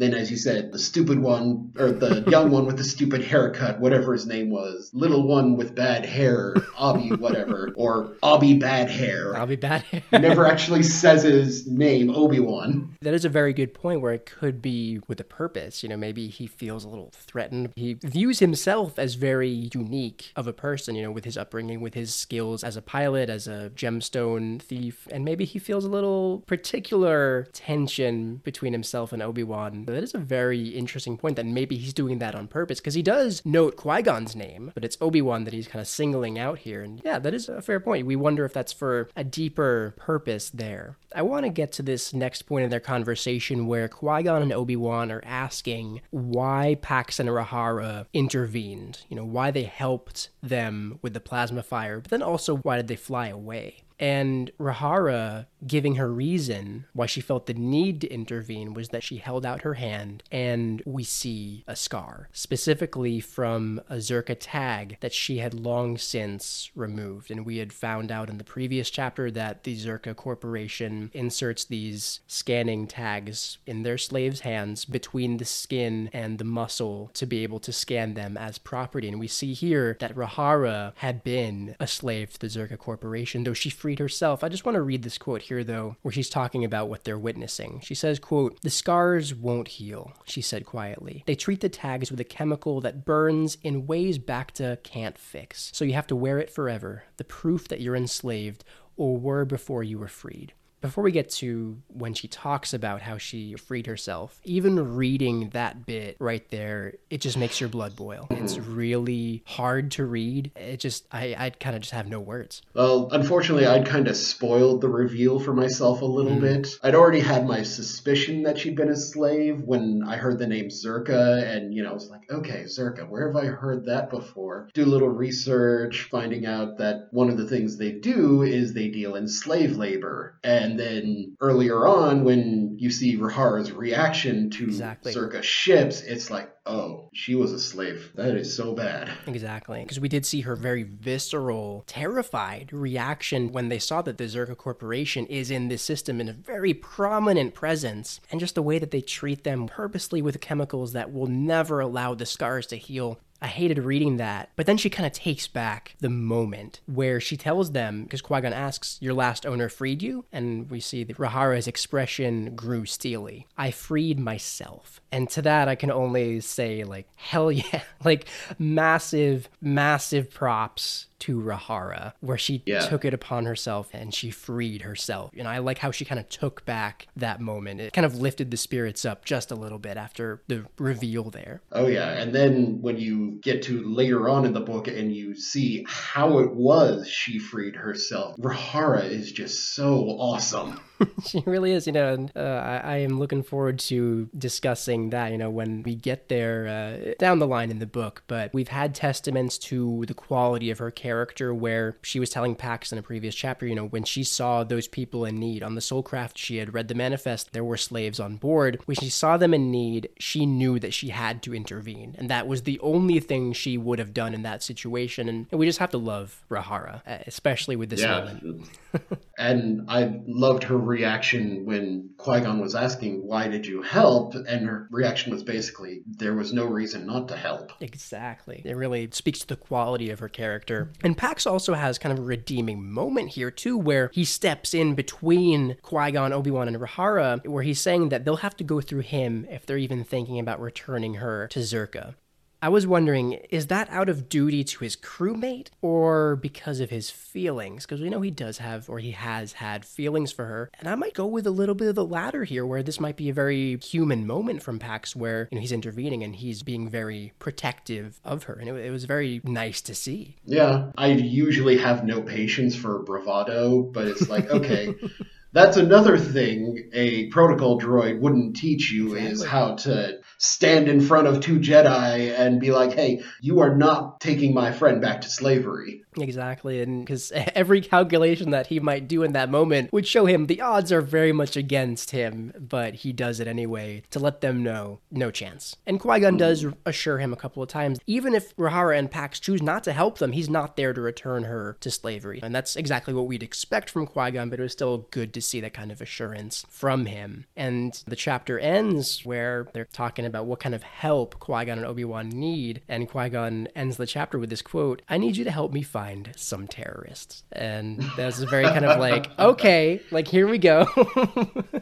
Then, as you said, the stupid one, or the young one with the stupid haircut, whatever his name was, little one with bad hair, Obby, whatever, or Obby Bad Hair. Obby Bad Hair. Never actually says his name, Obi Wan. That is a very good point where it could be with a purpose. You know, maybe he feels a little threatened. He views himself as very unique of a person, you know, with his upbringing, with his skills as a pilot, as a gemstone thief, and maybe he feels a little particular tension between himself and Obi-Wan. That is a very interesting point that maybe he's doing that on purpose because he does note Qui-Gon's name, but it's Obi-Wan that he's kind of singling out here. And yeah, that is a fair point. We wonder if that's for a deeper purpose there. I want to get to this next point in their conversation where Qui Gon and Obi Wan are asking why Pax and Rahara intervened, you know, why they helped them with the plasma fire, but then also why did they fly away? And Rahara giving her reason why she felt the need to intervene was that she held out her hand and we see a scar, specifically from a Czerka tag that she had long since removed. And we had found out in the previous chapter that the Czerka Corporation inserts these scanning tags in their slaves' hands between the skin and the muscle to be able to scan them as property. And we see here that Rahara had been a slave to the Czerka Corporation, though she freed herself. I just want to read this quote here though, where she's talking about what they're witnessing. She says, quote, "The scars won't heal," she said quietly. "They treat the tags with a chemical that burns in ways Bacta can't fix. So you have to wear it forever, the proof that you're enslaved or were before you were freed." Before we get to when she talks about how she freed herself, even reading that bit right there, it just makes your blood boil. It's really hard to read. It just, I, I kind of just have no words. Well, unfortunately, I'd kind of spoiled the reveal for myself a little Mm. bit. I'd already had my suspicion that she'd been a slave when I heard the name Czerka, and, you know, I was like, okay, Czerka, where have I heard that before? Do a little research, finding out that one of the things they do is they deal in slave labor. And then earlier on, when you see Rahara's reaction to Exactly. Czerka ships, it's like, oh, she was a slave. That is so bad. Exactly. Because we did see her very visceral, terrified reaction when they saw that the Czerka Corporation is in this system in a very prominent presence, and just the way that they treat them purposely with chemicals that will never allow the scars to heal. I hated reading that. But then she kind of takes back the moment where she tells them, because Qui Gon asks, Your last owner freed you? And we see that Rahara's expression grew steely. I freed myself. And to that, I can only say, like, hell yeah. like, massive, massive props to Rahara, where she Yeah. took it upon herself and she freed herself. And I like how she kind of took back that moment. It kind of lifted the spirits up just a little bit after the reveal there. Oh yeah, and then when you get to later on in the book and you see how it was she freed herself, Rahara is just so awesome. she really is, you know. And, uh, I, I am looking forward to discussing that, you know, when we get there uh, down the line in the book. But we've had testaments to the quality of her character, where she was telling Pax in a previous chapter, you know, when she saw those people in need on the Soulcraft, she had read the manifest. There were slaves on board. When she saw them in need, she knew that she had to intervene, and that was the only thing she would have done in that situation. And, and we just have to love Rahara, especially with this woman. and I loved her reaction when Qui Gon was asking, Why did you help? And her reaction was basically, There was no reason not to help. Exactly. It really speaks to the quality of her character. And Pax also has kind of a redeeming moment here, too, where he steps in between Qui Gon, Obi Wan, and Rahara, where he's saying that they'll have to go through him if they're even thinking about returning her to Czerka. I was wondering, is that out of duty to his crewmate or because of his feelings? Because we know he does have, or he has had feelings for her. And I might go with a little bit of the latter here, where this might be a very human moment from Pax where you know, he's intervening and he's being very protective of her. And it, it was very nice to see. Yeah, I usually have no patience for bravado, but it's like, okay. That's another thing a protocol droid wouldn't teach you is how to stand in front of two Jedi and be like, hey, you are not taking my friend back to slavery. Exactly, and because every calculation that he might do in that moment would show him the odds are very much against him, but he does it anyway to let them know no chance. And Qui Gon does assure him a couple of times, even if Rahara and Pax choose not to help them, he's not there to return her to slavery. And that's exactly what we'd expect from Qui Gon, but it was still good to see that kind of assurance from him. And the chapter ends where they're talking about what kind of help Qui Gon and Obi Wan need, and Qui Gon ends the chapter with this quote I need you to help me find find some terrorists. And that's a very kind of like, okay, like here we go.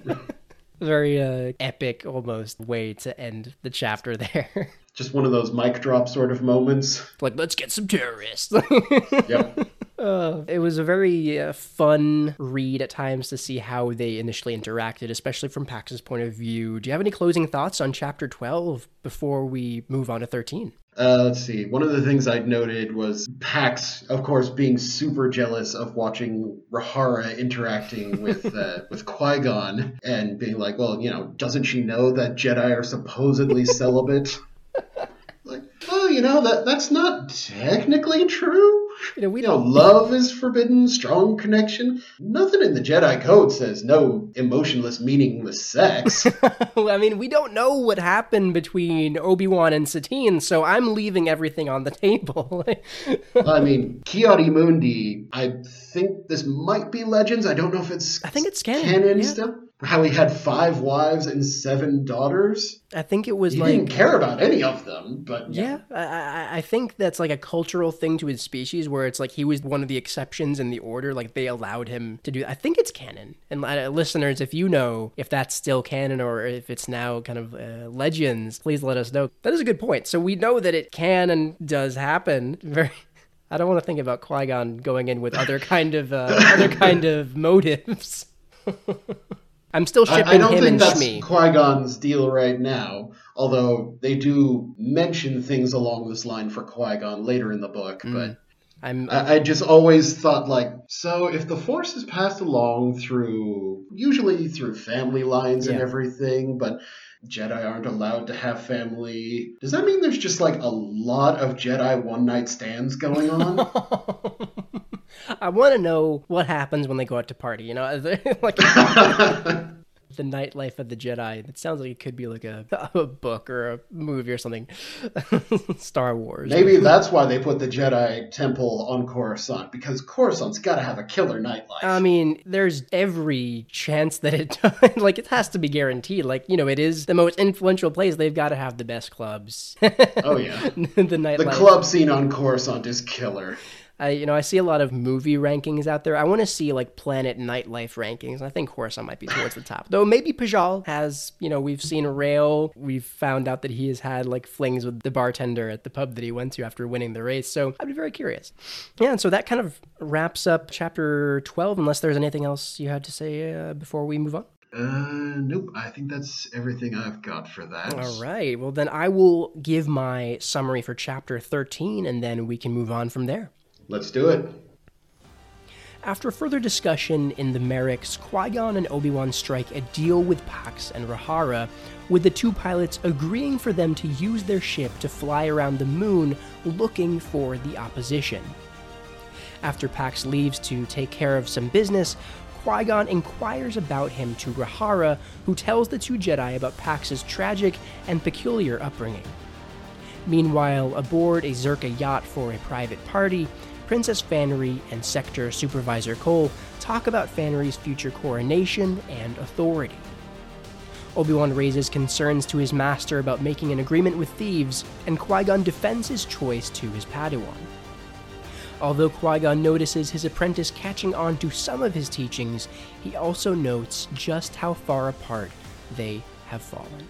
very uh, epic almost way to end the chapter there. Just one of those mic drop sort of moments. Like, let's get some terrorists. yep. Uh, it was a very uh, fun read at times to see how they initially interacted, especially from Pax's point of view. Do you have any closing thoughts on chapter 12 before we move on to 13? Uh, let's see. One of the things I'd noted was Pax, of course, being super jealous of watching Rahara interacting with uh, with Qui Gon and being like, "Well, you know, doesn't she know that Jedi are supposedly celibate?" like, oh, you know that that's not technically true. You know, we you know, love is forbidden, strong connection. Nothing in the Jedi Code says no emotionless, meaningless sex. I mean, we don't know what happened between Obi Wan and Satine, so I'm leaving everything on the table. I mean, Ki-Adi-Mundi, I think this might be Legends. I don't know if it's I think it's canon, canon yeah. still how he had five wives and seven daughters. I think it was he like didn't care about any of them, but yeah, I, I think that's like a cultural thing to his species where it's like he was one of the exceptions in the order. Like they allowed him to do. I think it's canon. And uh, listeners, if you know if that's still canon or if it's now kind of uh, legends, please let us know. That is a good point. So we know that it can and does happen. Very. I don't want to think about Qui Gon going in with other kind of uh, other kind of motives. I'm still shipping I, I don't him think that's Qui Gon's deal right now. Although they do mention things along this line for Qui Gon later in the book, mm. but. I'm, I, I just always thought like so if the force is passed along through usually through family lines yeah. and everything but Jedi aren't allowed to have family. Does that mean there's just like a lot of Jedi one night stands going on? I want to know what happens when they go out to party. You know, like the nightlife of the Jedi. It sounds like it could be like a, a book or a movie or something. Star Wars. Maybe that's why they put the Jedi Temple on Coruscant because Coruscant's got to have a killer nightlife. I mean, there's every chance that it does. like it has to be guaranteed. Like you know, it is the most influential place. They've got to have the best clubs. oh yeah, the nightlife. The club scene on Coruscant is killer. I you know I see a lot of movie rankings out there. I want to see like Planet Nightlife rankings. I think Coruscant might be towards the top. Though maybe Pijal has, you know, we've seen Rael. We've found out that he has had like flings with the bartender at the pub that he went to after winning the race. So I'd be very curious. Yeah, and so that kind of wraps up chapter 12 unless there's anything else you had to say uh, before we move on. Uh, nope. I think that's everything I've got for that. All right. Well, then I will give my summary for chapter 13 and then we can move on from there. Let's do it. After further discussion in the Merriks, Qui Gon and Obi Wan strike a deal with Pax and Rahara, with the two pilots agreeing for them to use their ship to fly around the moon looking for the opposition. After Pax leaves to take care of some business, Qui Gon inquires about him to Rahara, who tells the two Jedi about Pax's tragic and peculiar upbringing. Meanwhile, aboard a Czerka yacht for a private party, Princess Fanry and Sector Supervisor Cole talk about Fanry's future coronation and authority. Obi-Wan raises concerns to his master about making an agreement with thieves, and Qui-Gon defends his choice to his Padawan. Although Qui-Gon notices his apprentice catching on to some of his teachings, he also notes just how far apart they have fallen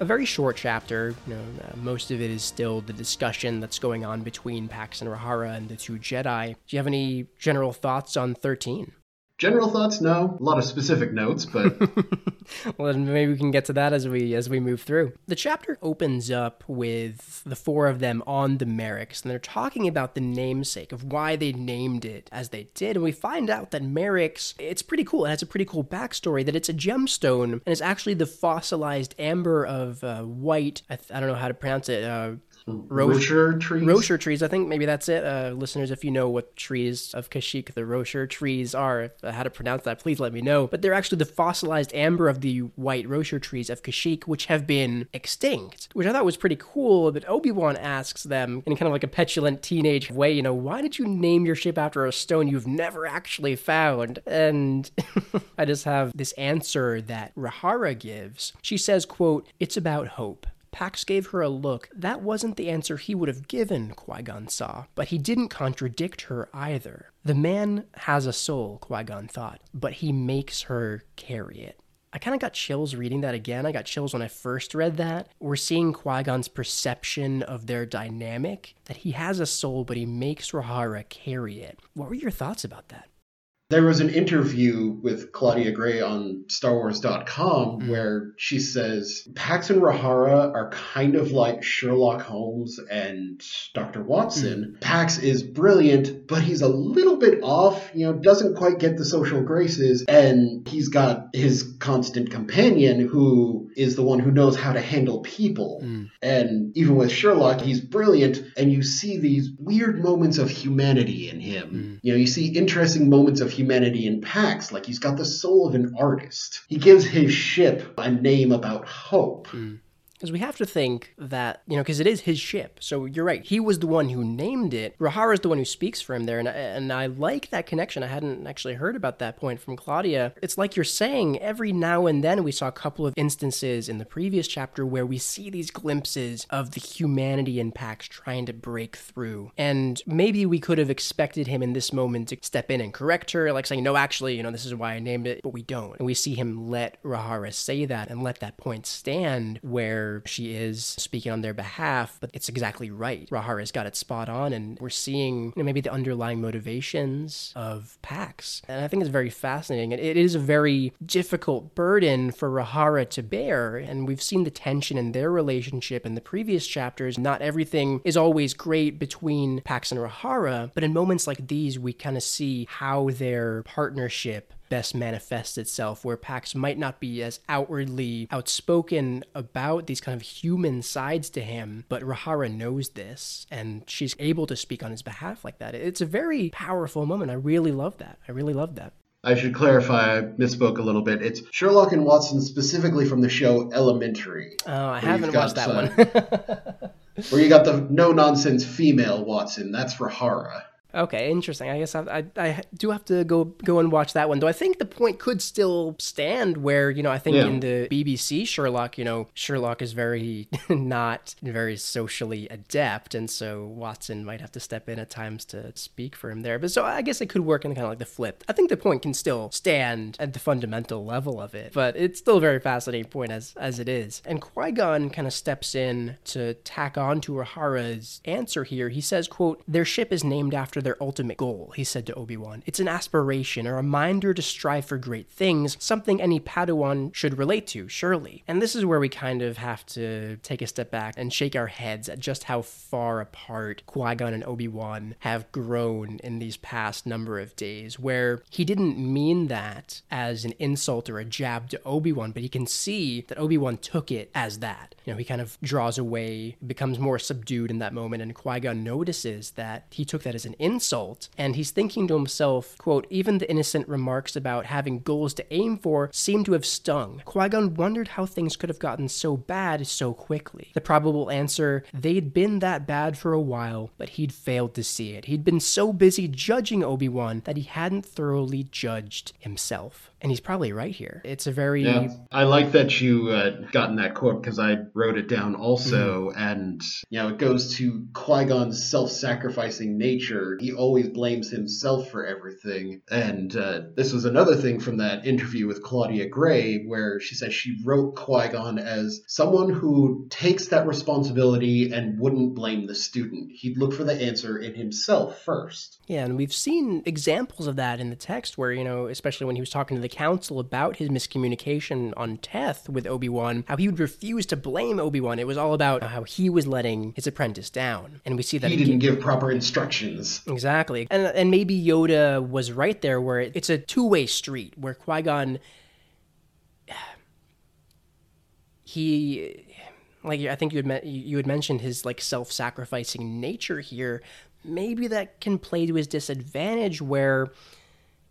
a very short chapter. You know, uh, most of it is still the discussion that's going on between Pax and Rahara and the two Jedi. Do you have any general thoughts on 13? General thoughts, no. A lot of specific notes, but well, then maybe we can get to that as we as we move through. The chapter opens up with the four of them on the Merriks, and they're talking about the namesake of why they named it as they did. And we find out that Merriks, it's pretty cool. It has a pretty cool backstory. That it's a gemstone, and it's actually the fossilized amber of uh, white. I, th- I, don't know how to pronounce it. Uh, Wroshyr trees. Wroshyr trees. I think maybe that's it. Uh, listeners, if you know what trees of Kashyyyk the Wroshyr trees are, uh, how to pronounce that, please let me know. But they're actually the fossilized amber of the white Wroshyr trees of Kashyyyk, which have been extinct, which I thought was pretty cool. But Obi Wan asks them in kind of like a petulant teenage way, you know, why did you name your ship after a stone you've never actually found? And I just have this answer that Rahara gives. She says, quote, it's about hope. Pax gave her a look. That wasn't the answer he would have given, Qui Gon saw, but he didn't contradict her either. The man has a soul, Qui Gon thought, but he makes her carry it. I kind of got chills reading that again. I got chills when I first read that. We're seeing Qui Gon's perception of their dynamic, that he has a soul, but he makes Rahara carry it. What were your thoughts about that? There was an interview with Claudia Gray on StarWars.com mm. where she says Pax and Rahara are kind of like Sherlock Holmes and Dr. Watson. Mm. Pax is brilliant, but he's a little bit off, you know, doesn't quite get the social graces, and he's got his constant companion who is the one who knows how to handle people. Mm. And even with Sherlock, he's brilliant, and you see these weird moments of humanity in him. Mm. You know, you see interesting moments of humanity in Pax, like he's got the soul of an artist. He gives his ship a name about hope. Mm. Because we have to think that, you know, because it is his ship. So you're right. He was the one who named it. Rahara is the one who speaks for him there. And and I like that connection. I hadn't actually heard about that point from Claudia. It's like you're saying, every now and then we saw a couple of instances in the previous chapter where we see these glimpses of the humanity in Pax trying to break through. And maybe we could have expected him in this moment to step in and correct her, like saying, no, actually, you know, this is why I named it, but we don't. And we see him let Rahara say that and let that point stand where she is speaking on their behalf, but it's exactly right. Rahara's got it spot on, and we're seeing you know, maybe the underlying motivations of Pax. And I think it's very fascinating. It is a very difficult burden for Rahara to bear, and we've seen the tension in their relationship in the previous chapters. Not everything is always great between Pax and Rahara, but in moments like these, we kind of see how their partnership best manifests itself, where Pax might not be as outwardly outspoken about these kind of human sides to him, but Rahara knows this and she's able to speak on his behalf like that. It's a very powerful moment. I really love that. I really love that. I should clarify, I misspoke a little bit. It's Sherlock and Watson specifically from the show Elementary. Oh, I haven't watched that uh, one. where you got the no nonsense female Watson. That's Rahara. Okay, interesting. I guess I, I, I, do have to go go and watch that one. Though I think the point could still stand where, you know, I think yeah. in the BBC Sherlock, you know, Sherlock is very not very socially adept. And so Watson might have to step in at times to speak for him there. But so I guess it could work in kind of like the flip. I think the point can still stand at the fundamental level of it. But it's still a very fascinating point as, as it is. And Qui Gon kind of steps in to tack on to Rahara's answer here. He says, quote, their ship is named after their ultimate goal, he said to Obi Wan. It's an aspiration, a reminder to strive for great things, something any Padawan should relate to, surely. And this is where we kind of have to take a step back and shake our heads at just how far apart Qui Gon and Obi Wan have grown in these past number of days, where he didn't mean that as an insult or a jab to Obi Wan, but he can see that Obi Wan took it as that. You know, he kind of draws away, becomes more subdued in that moment, and Qui Gon notices that he took that as an insult insult. And he's thinking to himself, quote, even the innocent remarks about having goals to aim for seem to have stung. Qui Gon wondered how things could have gotten so bad so quickly. The probable answer, they'd been that bad for a while, but he'd failed to see it. He'd been so busy judging Obi Wan that he hadn't thoroughly judged himself. And he's probably right here. It's a very. Yeah, I like that you uh, got in that quote because I wrote it down also. Mm-hmm. And, you know, it goes to Qui Gon's self sacrificing nature. He always blames himself for everything. And uh, this was another thing from that interview with Claudia Gray where she says she wrote Qui Gon as someone who takes that responsibility and wouldn't blame the student. He'd look for the answer in himself first. Yeah, and we've seen examples of that in the text where, you know, especially when he was talking to the council about his miscommunication on Teth with Obi-Wan, how he would refuse to blame Obi-Wan. It was all about how he was letting his apprentice down. And we see that he didn't give proper instructions. Exactly. And and maybe Yoda was right there where it's a two-way street where Qui-Gon he Like I think you had you had mentioned his like self-sacrificing nature here. Maybe that can play to his disadvantage where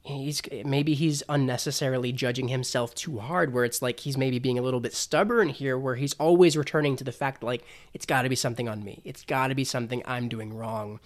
he's maybe he's unnecessarily judging himself too hard where it's like he's maybe being a little bit stubborn here where he's always returning to the fact like it's got to be something on me it's got to be something i'm doing wrong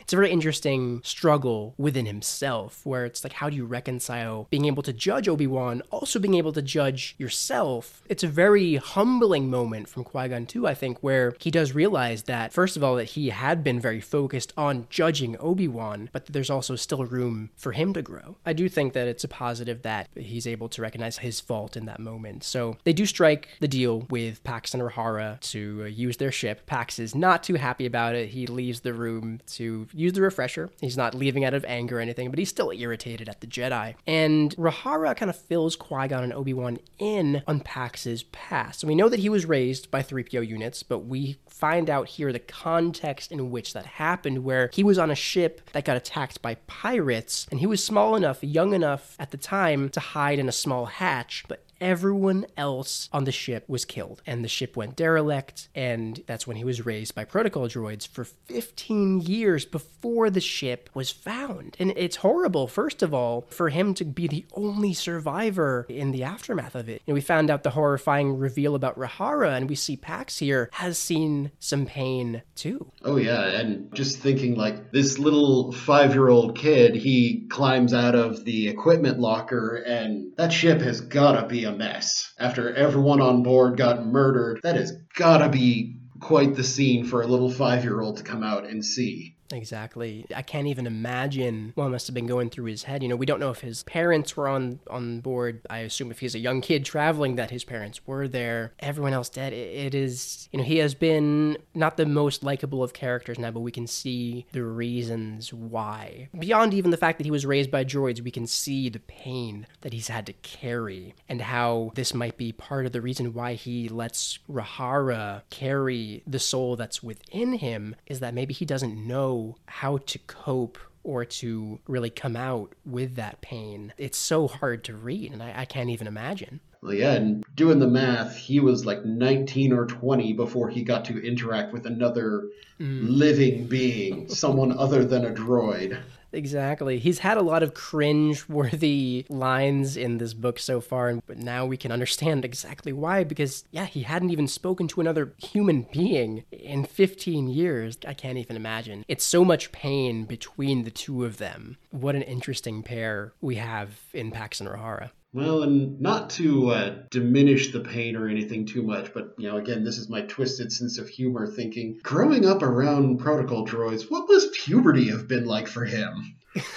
it's a very interesting struggle within himself where it's like, how do you reconcile being able to judge Obi Wan, also being able to judge yourself? It's a very humbling moment from Qui Gon too, I think, where he does realize that, first of all, that he had been very focused on judging Obi Wan, but there's also still room for him to grow. I do think that it's a positive that he's able to recognize his fault in that moment. So they do strike the deal with Pax and Rahara to uh, use their ship. Pax is not too happy about it. He leaves the room to use the refresher. He's not leaving out of anger or anything, but he's still irritated at the Jedi. And Rahara kind of fills Qui Gon and Obi Wan in on Pax's past. We know that he was raised by 3PO units, but we find out here the context in which that happened, where he was on a ship that got attacked by pirates, and he was small enough, young enough at the time to hide in a small hatch, but everyone else on the ship was killed and the ship went derelict and that's when he was raised by protocol droids for 15 years before the ship was found. And it's horrible first of all for him to be the only survivor in the aftermath of it. And we found out the horrifying reveal about rahara and we see pax here has seen some pain too. Oh yeah and just thinking like this little five-year-old kid he climbs out of the equipment locker and that ship has gotta be a mess. After everyone on board got murdered, that has gotta be quite the scene for a little five year old to come out and see. Exactly. I can't even imagine what must have been going through his head. You know, we don't know if his parents were on on board. I assume if he's a young kid traveling that his parents were there. Everyone else dead. it, it is, you know, he has been not the most likable of characters now, but we can see the reasons why. Beyond even the fact that he was raised by droids, we can see the pain that he's had to carry and how this might be part of the reason why he lets Rahara carry the soul that's within him is that maybe he doesn't know how to cope or to really come out with that pain. It's so hard to read, and I, I can't even imagine. Well, yeah, and doing the math, he was like 19 or 20 before he got to interact with another mm. living being, someone other than a droid. Exactly. He's had a lot of cringe worthy lines in this book so far, but now we can understand exactly why because, yeah, he hadn't even spoken to another human being in 15 years. I can't even imagine. It's so much pain between the two of them. What an interesting pair we have in Pax and Rahara. Well, and not to uh, diminish the pain or anything too much, but you know, again, this is my twisted sense of humor. Thinking, growing up around protocol droids, what must puberty have been like for him?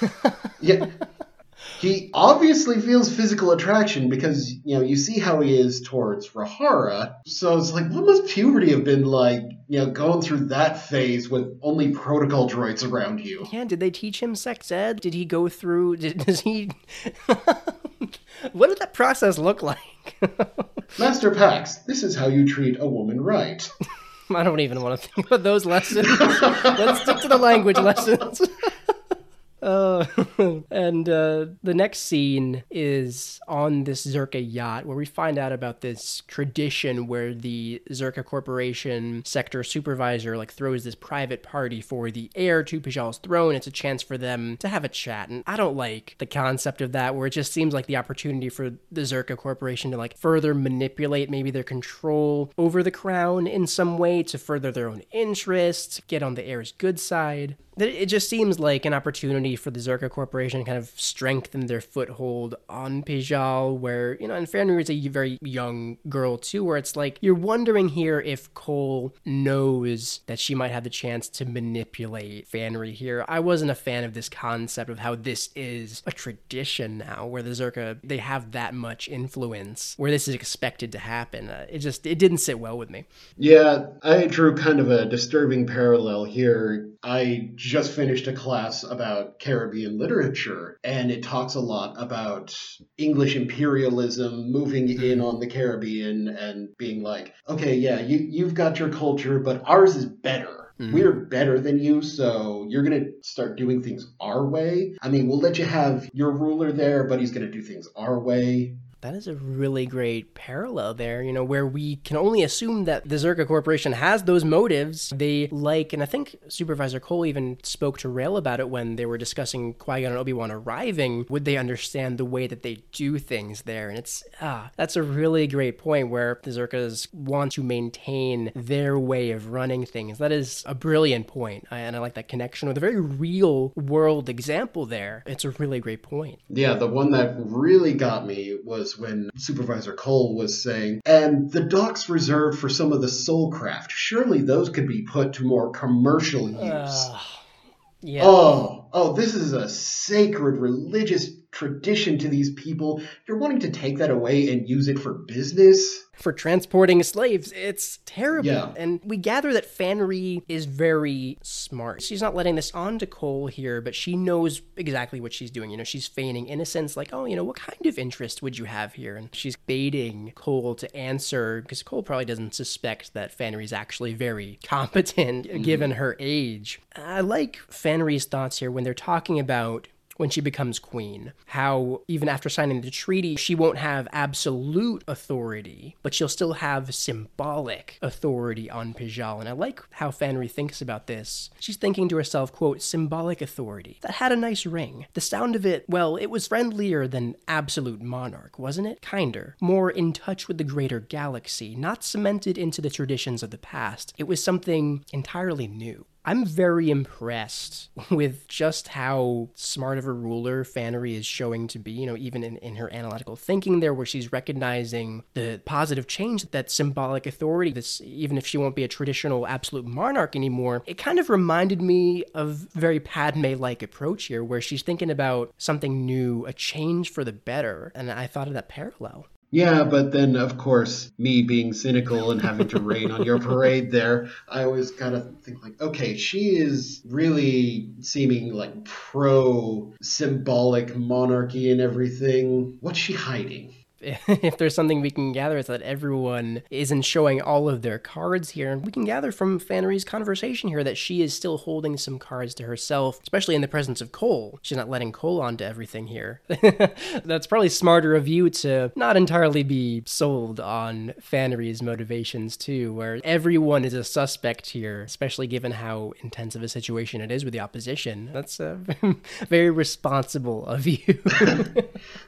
yeah, he obviously feels physical attraction because you know you see how he is towards Rahara. So it's like, what must puberty have been like? You know, going through that phase with only protocol droids around you. Yeah, did they teach him sex ed? Did he go through? Did, does he? what did that process look like? Master Pax, this is how you treat a woman right. I don't even want to think about those lessons. Let's stick to the language lessons. Uh, and uh, the next scene is on this Czerka yacht where we find out about this tradition where the Czerka Corporation sector supervisor like throws this private party for the heir to Pijal's throne. It's a chance for them to have a chat, and I don't like the concept of that where it just seems like the opportunity for the Czerka Corporation to like further manipulate maybe their control over the crown in some way to further their own interests, get on the heir's good side it just seems like an opportunity for the Czerka Corporation to kind of strengthen their foothold on Pijal, where, you know, and Fanry is a very young girl too, where it's like you're wondering here if Cole knows that she might have the chance to manipulate Fanry here. I wasn't a fan of this concept of how this is a tradition now, where the Czerka, they have that much influence, where this is expected to happen. Uh, it just, it didn't sit well with me. Yeah, I drew kind of a disturbing parallel here. I just finished a class about Caribbean literature, and it talks a lot about English imperialism moving mm-hmm. in on the Caribbean and being like, okay, yeah, you, you've got your culture, but ours is better. Mm-hmm. We're better than you, so you're going to start doing things our way. I mean, we'll let you have your ruler there, but he's going to do things our way. That is a really great parallel there, you know, where we can only assume that the Czerka Corporation has those motives. They like, and I think Supervisor Cole even spoke to Rael about it when they were discussing Qui Gon and Obi Wan arriving. Would they understand the way that they do things there? And it's, ah, that's a really great point where the Czerkas want to maintain their way of running things. That is a brilliant point, and I like that connection with a very real world example there. It's a really great point. Yeah, the one that really got me was when Supervisor Cole was saying, and the docks reserved for some of the soul craft, surely those could be put to more commercial use. Uh, yeah. Oh, oh, this is a sacred religious tradition to these people. You're wanting to take that away and use it for business? For transporting slaves. It's terrible. Yeah. And we gather that Fanry is very smart. She's not letting this on to Cole here, but she knows exactly what she's doing. You know, she's feigning innocence, like, oh, you know, what kind of interest would you have here? And she's baiting Cole to answer because Cole probably doesn't suspect that Fanry's actually very competent mm-hmm. given her age. I like Fanry's thoughts here when they're talking about when she becomes queen. How, even after signing the treaty, she won't have absolute authority, but she'll still have symbolic authority on Pijal. And I like how Fanry thinks about this. She's thinking to herself, quote, symbolic authority. That had a nice ring. The sound of it, well, it was friendlier than absolute monarch, wasn't it? Kinder. More in touch with the greater galaxy, not cemented into the traditions of the past. It was something entirely new. I'm very impressed with just how smart of a ruler Fanry is showing to be, you know, even in, in her analytical thinking there, where she's recognizing the positive change that symbolic authority, this even if she won't be a traditional absolute monarch anymore, it kind of reminded me of very Padme-like approach here, where she's thinking about something new, a change for the better. And I thought of that parallel. Yeah, but then of course, me being cynical and having to rain on your parade there, I always kind of think like, okay, she is really seeming like pro symbolic monarchy and everything. What's she hiding? if there's something we can gather, it's that everyone isn't showing all of their cards here. And we can gather from Fanry's conversation here that she is still holding some cards to herself, especially in the presence of Cole. She's not letting Cole onto everything here. That's probably smarter of you to not entirely be sold on Fanry's motivations, too, where everyone is a suspect here, especially given how intense of a situation it is with the opposition. That's uh, very responsible of you.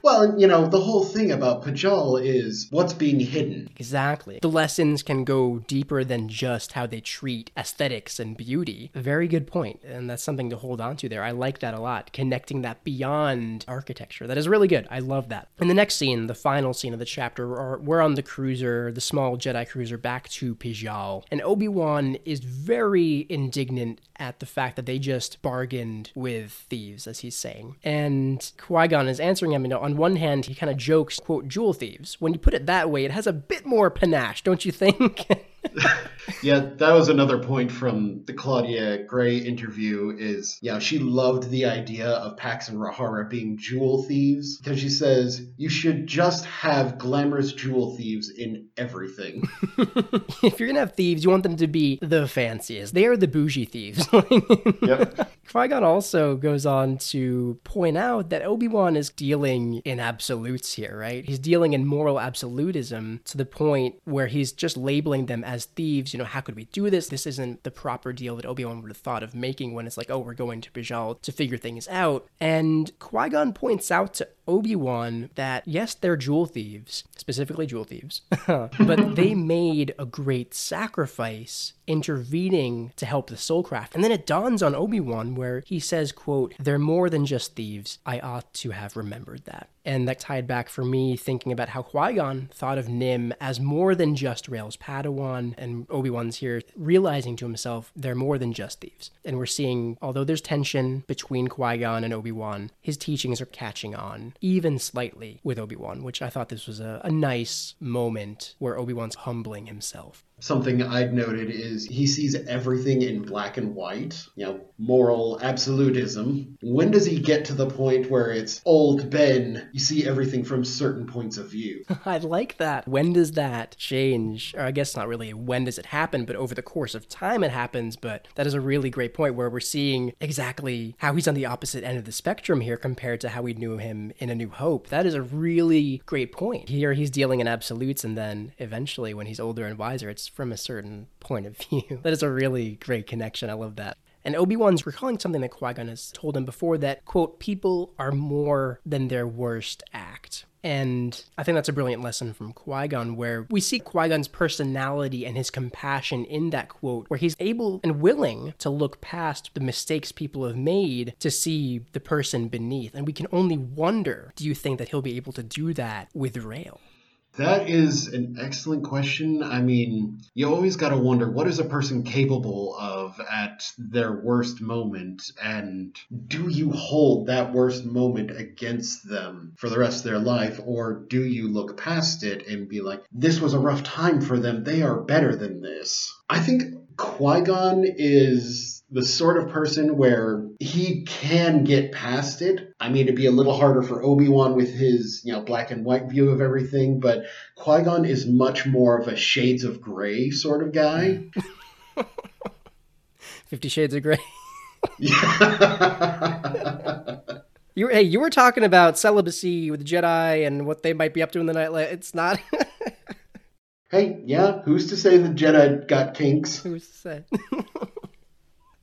well, you know, the whole thing about Pijal is what's being hidden. Exactly. The lessons can go deeper than just how they treat aesthetics and beauty. A very good point, and that's something to hold on to there. I like that a lot, connecting that beyond architecture. That is really good. I love that. In the next scene, the final scene of the chapter, we're on the cruiser, the small Jedi cruiser, back to Pijal, and Obi Wan is very indignant at the fact that they just bargained with thieves, as he's saying. And Qui Gon is answering him. Know, on one hand, he kind of jokes, quote, jewel thieves. When you put it that way, it has a bit more panache, don't you think? yeah, that was another point from the Claudia Gray interview is, yeah, she loved the idea of Pax and Rahara being jewel thieves because she says you should just have glamorous jewel thieves in everything. if you're going to have thieves, you want them to be the fanciest. They are the bougie thieves. yep. Qui-Gon also goes on to point out that Obi-Wan is dealing in absolutes here, right? He's dealing in moral absolutism to the point where he's just labeling them as thieves. You know, how could we do this? This isn't the proper deal that Obi-Wan would have thought of making when it's like, oh, we're going to Pijal to figure things out. And Qui-Gon points out to Obi-Wan that yes, they're jewel thieves, specifically jewel thieves, but they made a great sacrifice intervening to help the soulcraft. And then it dawns on Obi-Wan where he says, quote, they're more than just thieves. I ought to have remembered that. And that tied back for me thinking about how Qui-Gon thought of Nim as more than just Rael's Padawan, and Obi-Wan's here realizing to himself they're more than just thieves. And we're seeing, although there's tension between Qui-Gon and Obi-Wan, his teachings are catching on, even slightly, with Obi-Wan, which I thought this was a, a nice moment where Obi-Wan's humbling himself something I'd noted is he sees everything in black and white, you know, moral absolutism. When does he get to the point where it's old Ben, you see everything from certain points of view? I like that. When does that change? Or I guess not really when does it happen, but over the course of time it happens. But that is a really great point where we're seeing exactly how he's on the opposite end of the spectrum here compared to how we knew him in A New Hope. That is a really great point. Here he's dealing in absolutes, and then eventually, when he's older and wiser, it's from a certain point of view. that is a really great connection. I love that. And Obi Wan's recalling something that Qui Gon has told him before that, quote, people are more than their worst act. And I think that's a brilliant lesson from Qui Gon, where we see Qui Gon's personality and his compassion in that quote, where he's able and willing to look past the mistakes people have made to see the person beneath. And we can only wonder do you think that he'll be able to do that with Rael? That is an excellent question. I mean, you always got to wonder what is a person capable of at their worst moment, and do you hold that worst moment against them for the rest of their life, or do you look past it and be like, this was a rough time for them, they are better than this? I think Qui Gon is the sort of person where he can get past it. I mean, it'd be a little harder for Obi Wan with his, you know, black and white view of everything, but Qui Gon is much more of a shades of gray sort of guy. Fifty Shades of yeah. you hey, you were talking about celibacy with the Jedi and what they might be up to in the night. It's not. hey, yeah, who's to say the Jedi got kinks? Who's to say?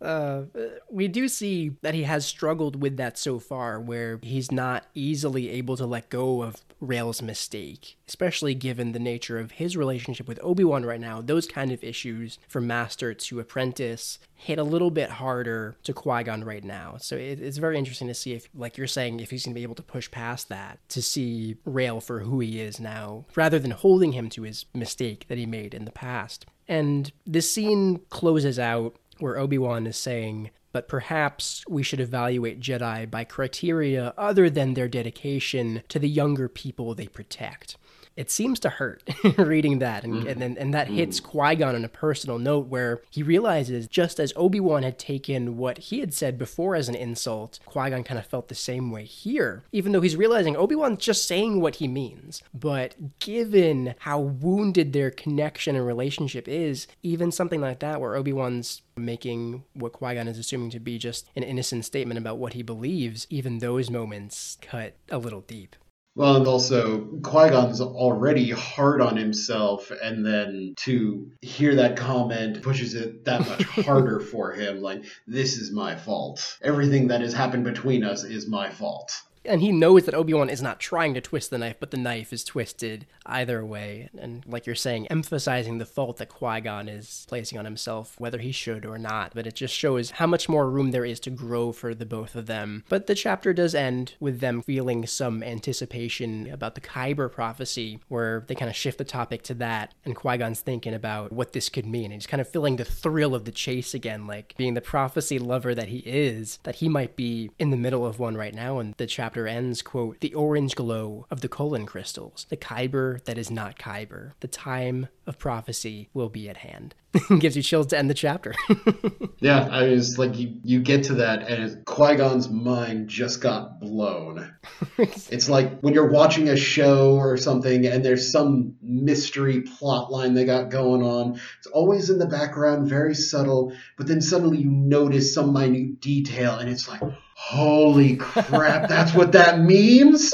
Uh, we do see that he has struggled with that so far, where he's not easily able to let go of Rael's mistake, especially given the nature of his relationship with Obi Wan right now. Those kind of issues from master to apprentice hit a little bit harder to Qui Gon right now. So it, it's very interesting to see if, like you're saying, if he's going to be able to push past that to see Rail for who he is now, rather than holding him to his mistake that he made in the past. And this scene closes out where Obi Wan is saying, but perhaps we should evaluate Jedi by criteria other than their dedication to the younger people they protect it seems to hurt reading that, and, mm. and and that hits mm. Qui Gon on a personal note where he realizes just as Obi Wan had taken what he had said before as an insult, Qui Gon kind of felt the same way here, even though he's realizing Obi Wan's just saying what he means. But given how wounded their connection and relationship is, even something like that, where Obi Wan's making what Qui Gon is assuming to be just an innocent statement about what he believes, even those moments cut a little deep. Well, and also Qui Gon's already hard on himself, and then to hear that comment pushes it that much harder for him. Like, this is my fault. Everything that has happened between us is my fault and he knows that Obi Wan is not trying to twist the knife, but the knife is twisted either way. And like you're saying, emphasizing the fault that Qui Gon is placing on himself, whether he should or not. But it just shows how much more room there is to grow for the both of them. But the chapter does end with them feeling some anticipation about the Kyber prophecy, where they kind of shift the topic to that, and Qui Gon's thinking about what this could mean. And he's kind of feeling the thrill of the chase again, like being the prophecy lover that he is, that he might be in the middle of one right now, and the chapter chapter ends, quote, the orange glow of the colon crystals, the Kyber that is not Kyber. The time of prophecy will be at hand. Gives you chills to end the chapter. yeah, I was like, you, you get to that, and Qui Gon's mind just got blown. it's like when you're watching a show or something, and there's some mystery plot line they got going on. It's always in the background, very subtle, but then suddenly you notice some minute detail, and it's like, holy crap, that's what that means?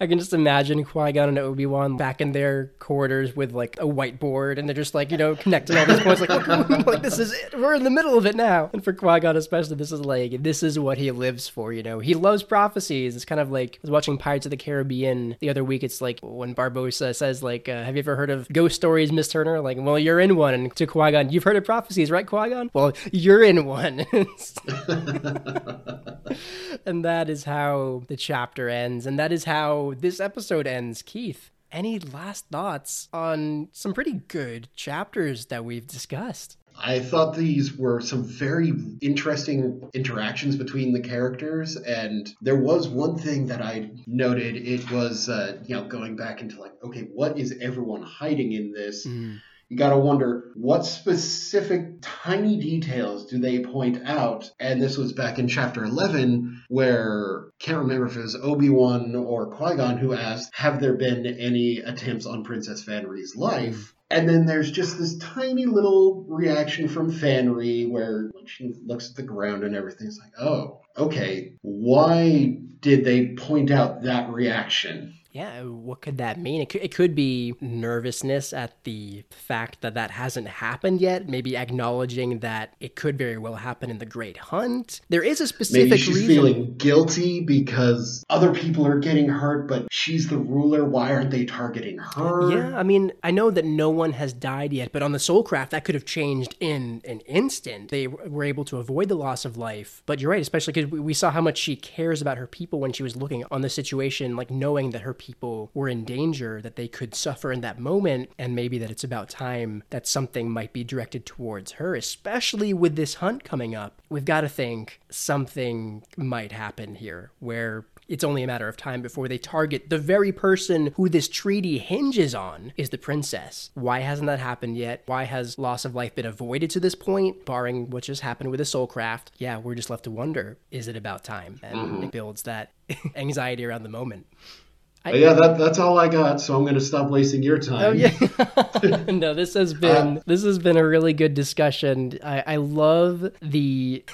I can just imagine Qui Gon and Obi Wan back in their quarters with like a whiteboard, and they're just like you know connecting all these points. Like, like this is it. We're in the middle of it now. And for Qui Gon especially, this is like this is what he lives for. You know, he loves prophecies. It's kind of like I was watching Pirates of the Caribbean the other week. It's like when Barbossa says like, uh, "Have you ever heard of ghost stories, Miss Turner?" Like, well, you're in one. And to Qui Gon, you've heard of prophecies, right, Qui Gon? Well, you're in one. and that is how the chapter ends, and that is how this episode ends. Keith, any last thoughts on some pretty good chapters that we've discussed? I thought these were some very interesting interactions between the characters, and there was one thing that I noted. It was, uh, you know, going back into like, okay, what is everyone hiding in this? Mm you got to wonder what specific tiny details do they point out? And this was back in chapter 11 where can't remember if it was obi-wan or qui-gon who asked have there been any attempts on princess fanry's life? And then there's just this tiny little reaction from Fanry where she looks at the ground and everything's like, oh, okay, why did they point out that reaction? Yeah, what could that mean? It could, it could be nervousness at the fact that that hasn't happened yet. Maybe acknowledging that it could very well happen in the Great Hunt. There is a specific Maybe she's reason. feeling guilty because other people are getting hurt, but she's the ruler. Why aren't they targeting her? Yeah, I mean, I know that no one has died yet, but on the Soulcraft, that could have changed in an instant. They were able to avoid the loss of life. But you're right, especially because we saw how much she cares about her people when she was looking on the situation, like knowing that her people were in danger, that they could suffer in that moment, and maybe that it's about time that something might be directed towards her, especially with this hunt coming up. We've got to think something might happen here where it's only a matter of time before they target the very person who this treaty hinges on is the princess. Why hasn't that happened yet? Why has loss of life been avoided to this point, barring what just happened with the soulcraft? Yeah, we're just left to wonder, is it about time? And mm-hmm. it builds that anxiety around the moment. But yeah, that, that's all I got. So I'm going to stop wasting your time. Oh yeah. no, this has been uh, this has been a really good discussion. I, I love the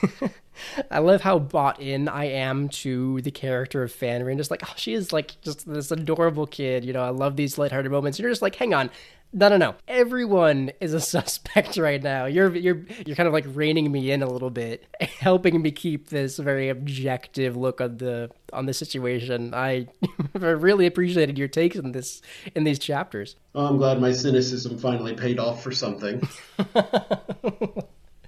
I love how bought in I am to the character of Fanry. Just like, oh, she is like just this adorable kid. You know, I love these lighthearted moments. You're just like, hang on. No, no, no. Everyone is a suspect right now. You're you're you're kind of like reining me in a little bit, helping me keep this very objective look on the on the situation. I really appreciated your takes in this in these chapters. Oh, I'm glad my cynicism finally paid off for something.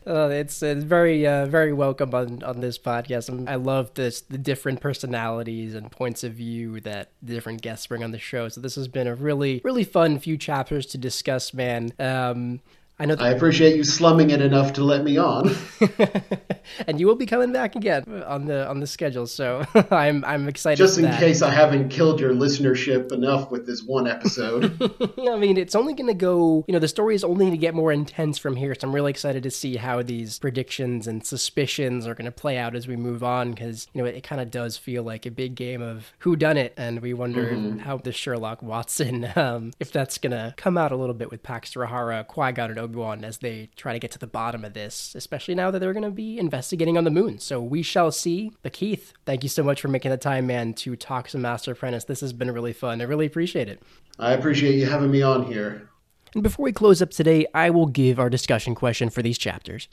Uh, it's it's very uh, very welcome on, on this podcast. And I love this the different personalities and points of view that the different guests bring on the show. So this has been a really really fun few chapters to discuss, man. Um, I know. I appreciate you slumming it enough to let me on. and you will be coming back again on the on the schedule. So I'm I'm excited. Just in that. case I haven't killed your listenership enough with this one episode. I mean, it's only going to go. You know, the story is only going to get more intense from here. So I'm really excited to see how these predictions and suspicions are going to play out as we move on. Because you know, it, it kind of does feel like a big game of who done it, and we wonder Mm-hmm. how the Sherlock Watson, um, if that's going to come out a little bit with Pax Rahara, Qui Gon, and Obi Wan as they try to get to the bottom of this. Especially now that they're going to be investigating on the moon. So we shall see. But Keith, thank you so much for making the time, man, to talk to Master Apprentice. This has been really fun. I really appreciate it. I appreciate you having me on here. And before we close up today, I will give our discussion question for these chapters.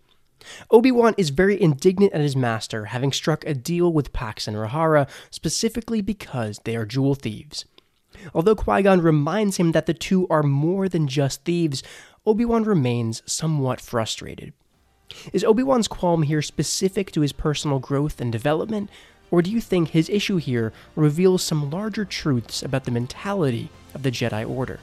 Obi Wan is very indignant at his master having struck a deal with Pax and Rahara specifically because they are jewel thieves. Although Qui Gon reminds him that the two are more than just thieves, Obi Wan remains somewhat frustrated. Is Obi Wan's qualm here specific to his personal growth and development, or do you think his issue here reveals some larger truths about the mentality of the Jedi Order?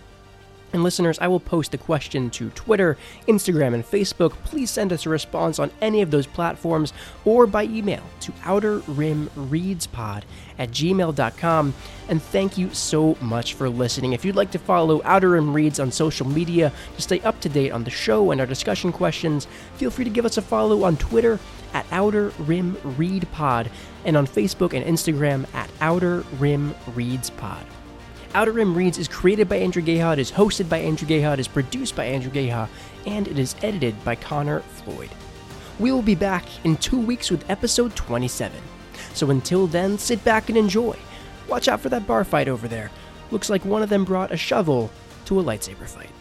And listeners, I will post the question to Twitter, Instagram, and Facebook. Please send us a response on any of those platforms or by email to outerrimreadspod at gmail.com. And thank you so much for listening. If you'd like to follow Outer Rim Reads on social media to stay up to date on the show and our discussion questions, feel free to give us a follow on Twitter at Outer Rim Read Pod and on Facebook and Instagram at Outer Rim Reads Pod. Outer Rim Reads is created by Andrew Gayha, it is hosted by Andrew Gayha, it is produced by Andrew Gayha, and it is edited by Connor Floyd. We will be back in two weeks with episode 27. So until then, sit back and enjoy. Watch out for that bar fight over there. Looks like one of them brought a shovel to a lightsaber fight.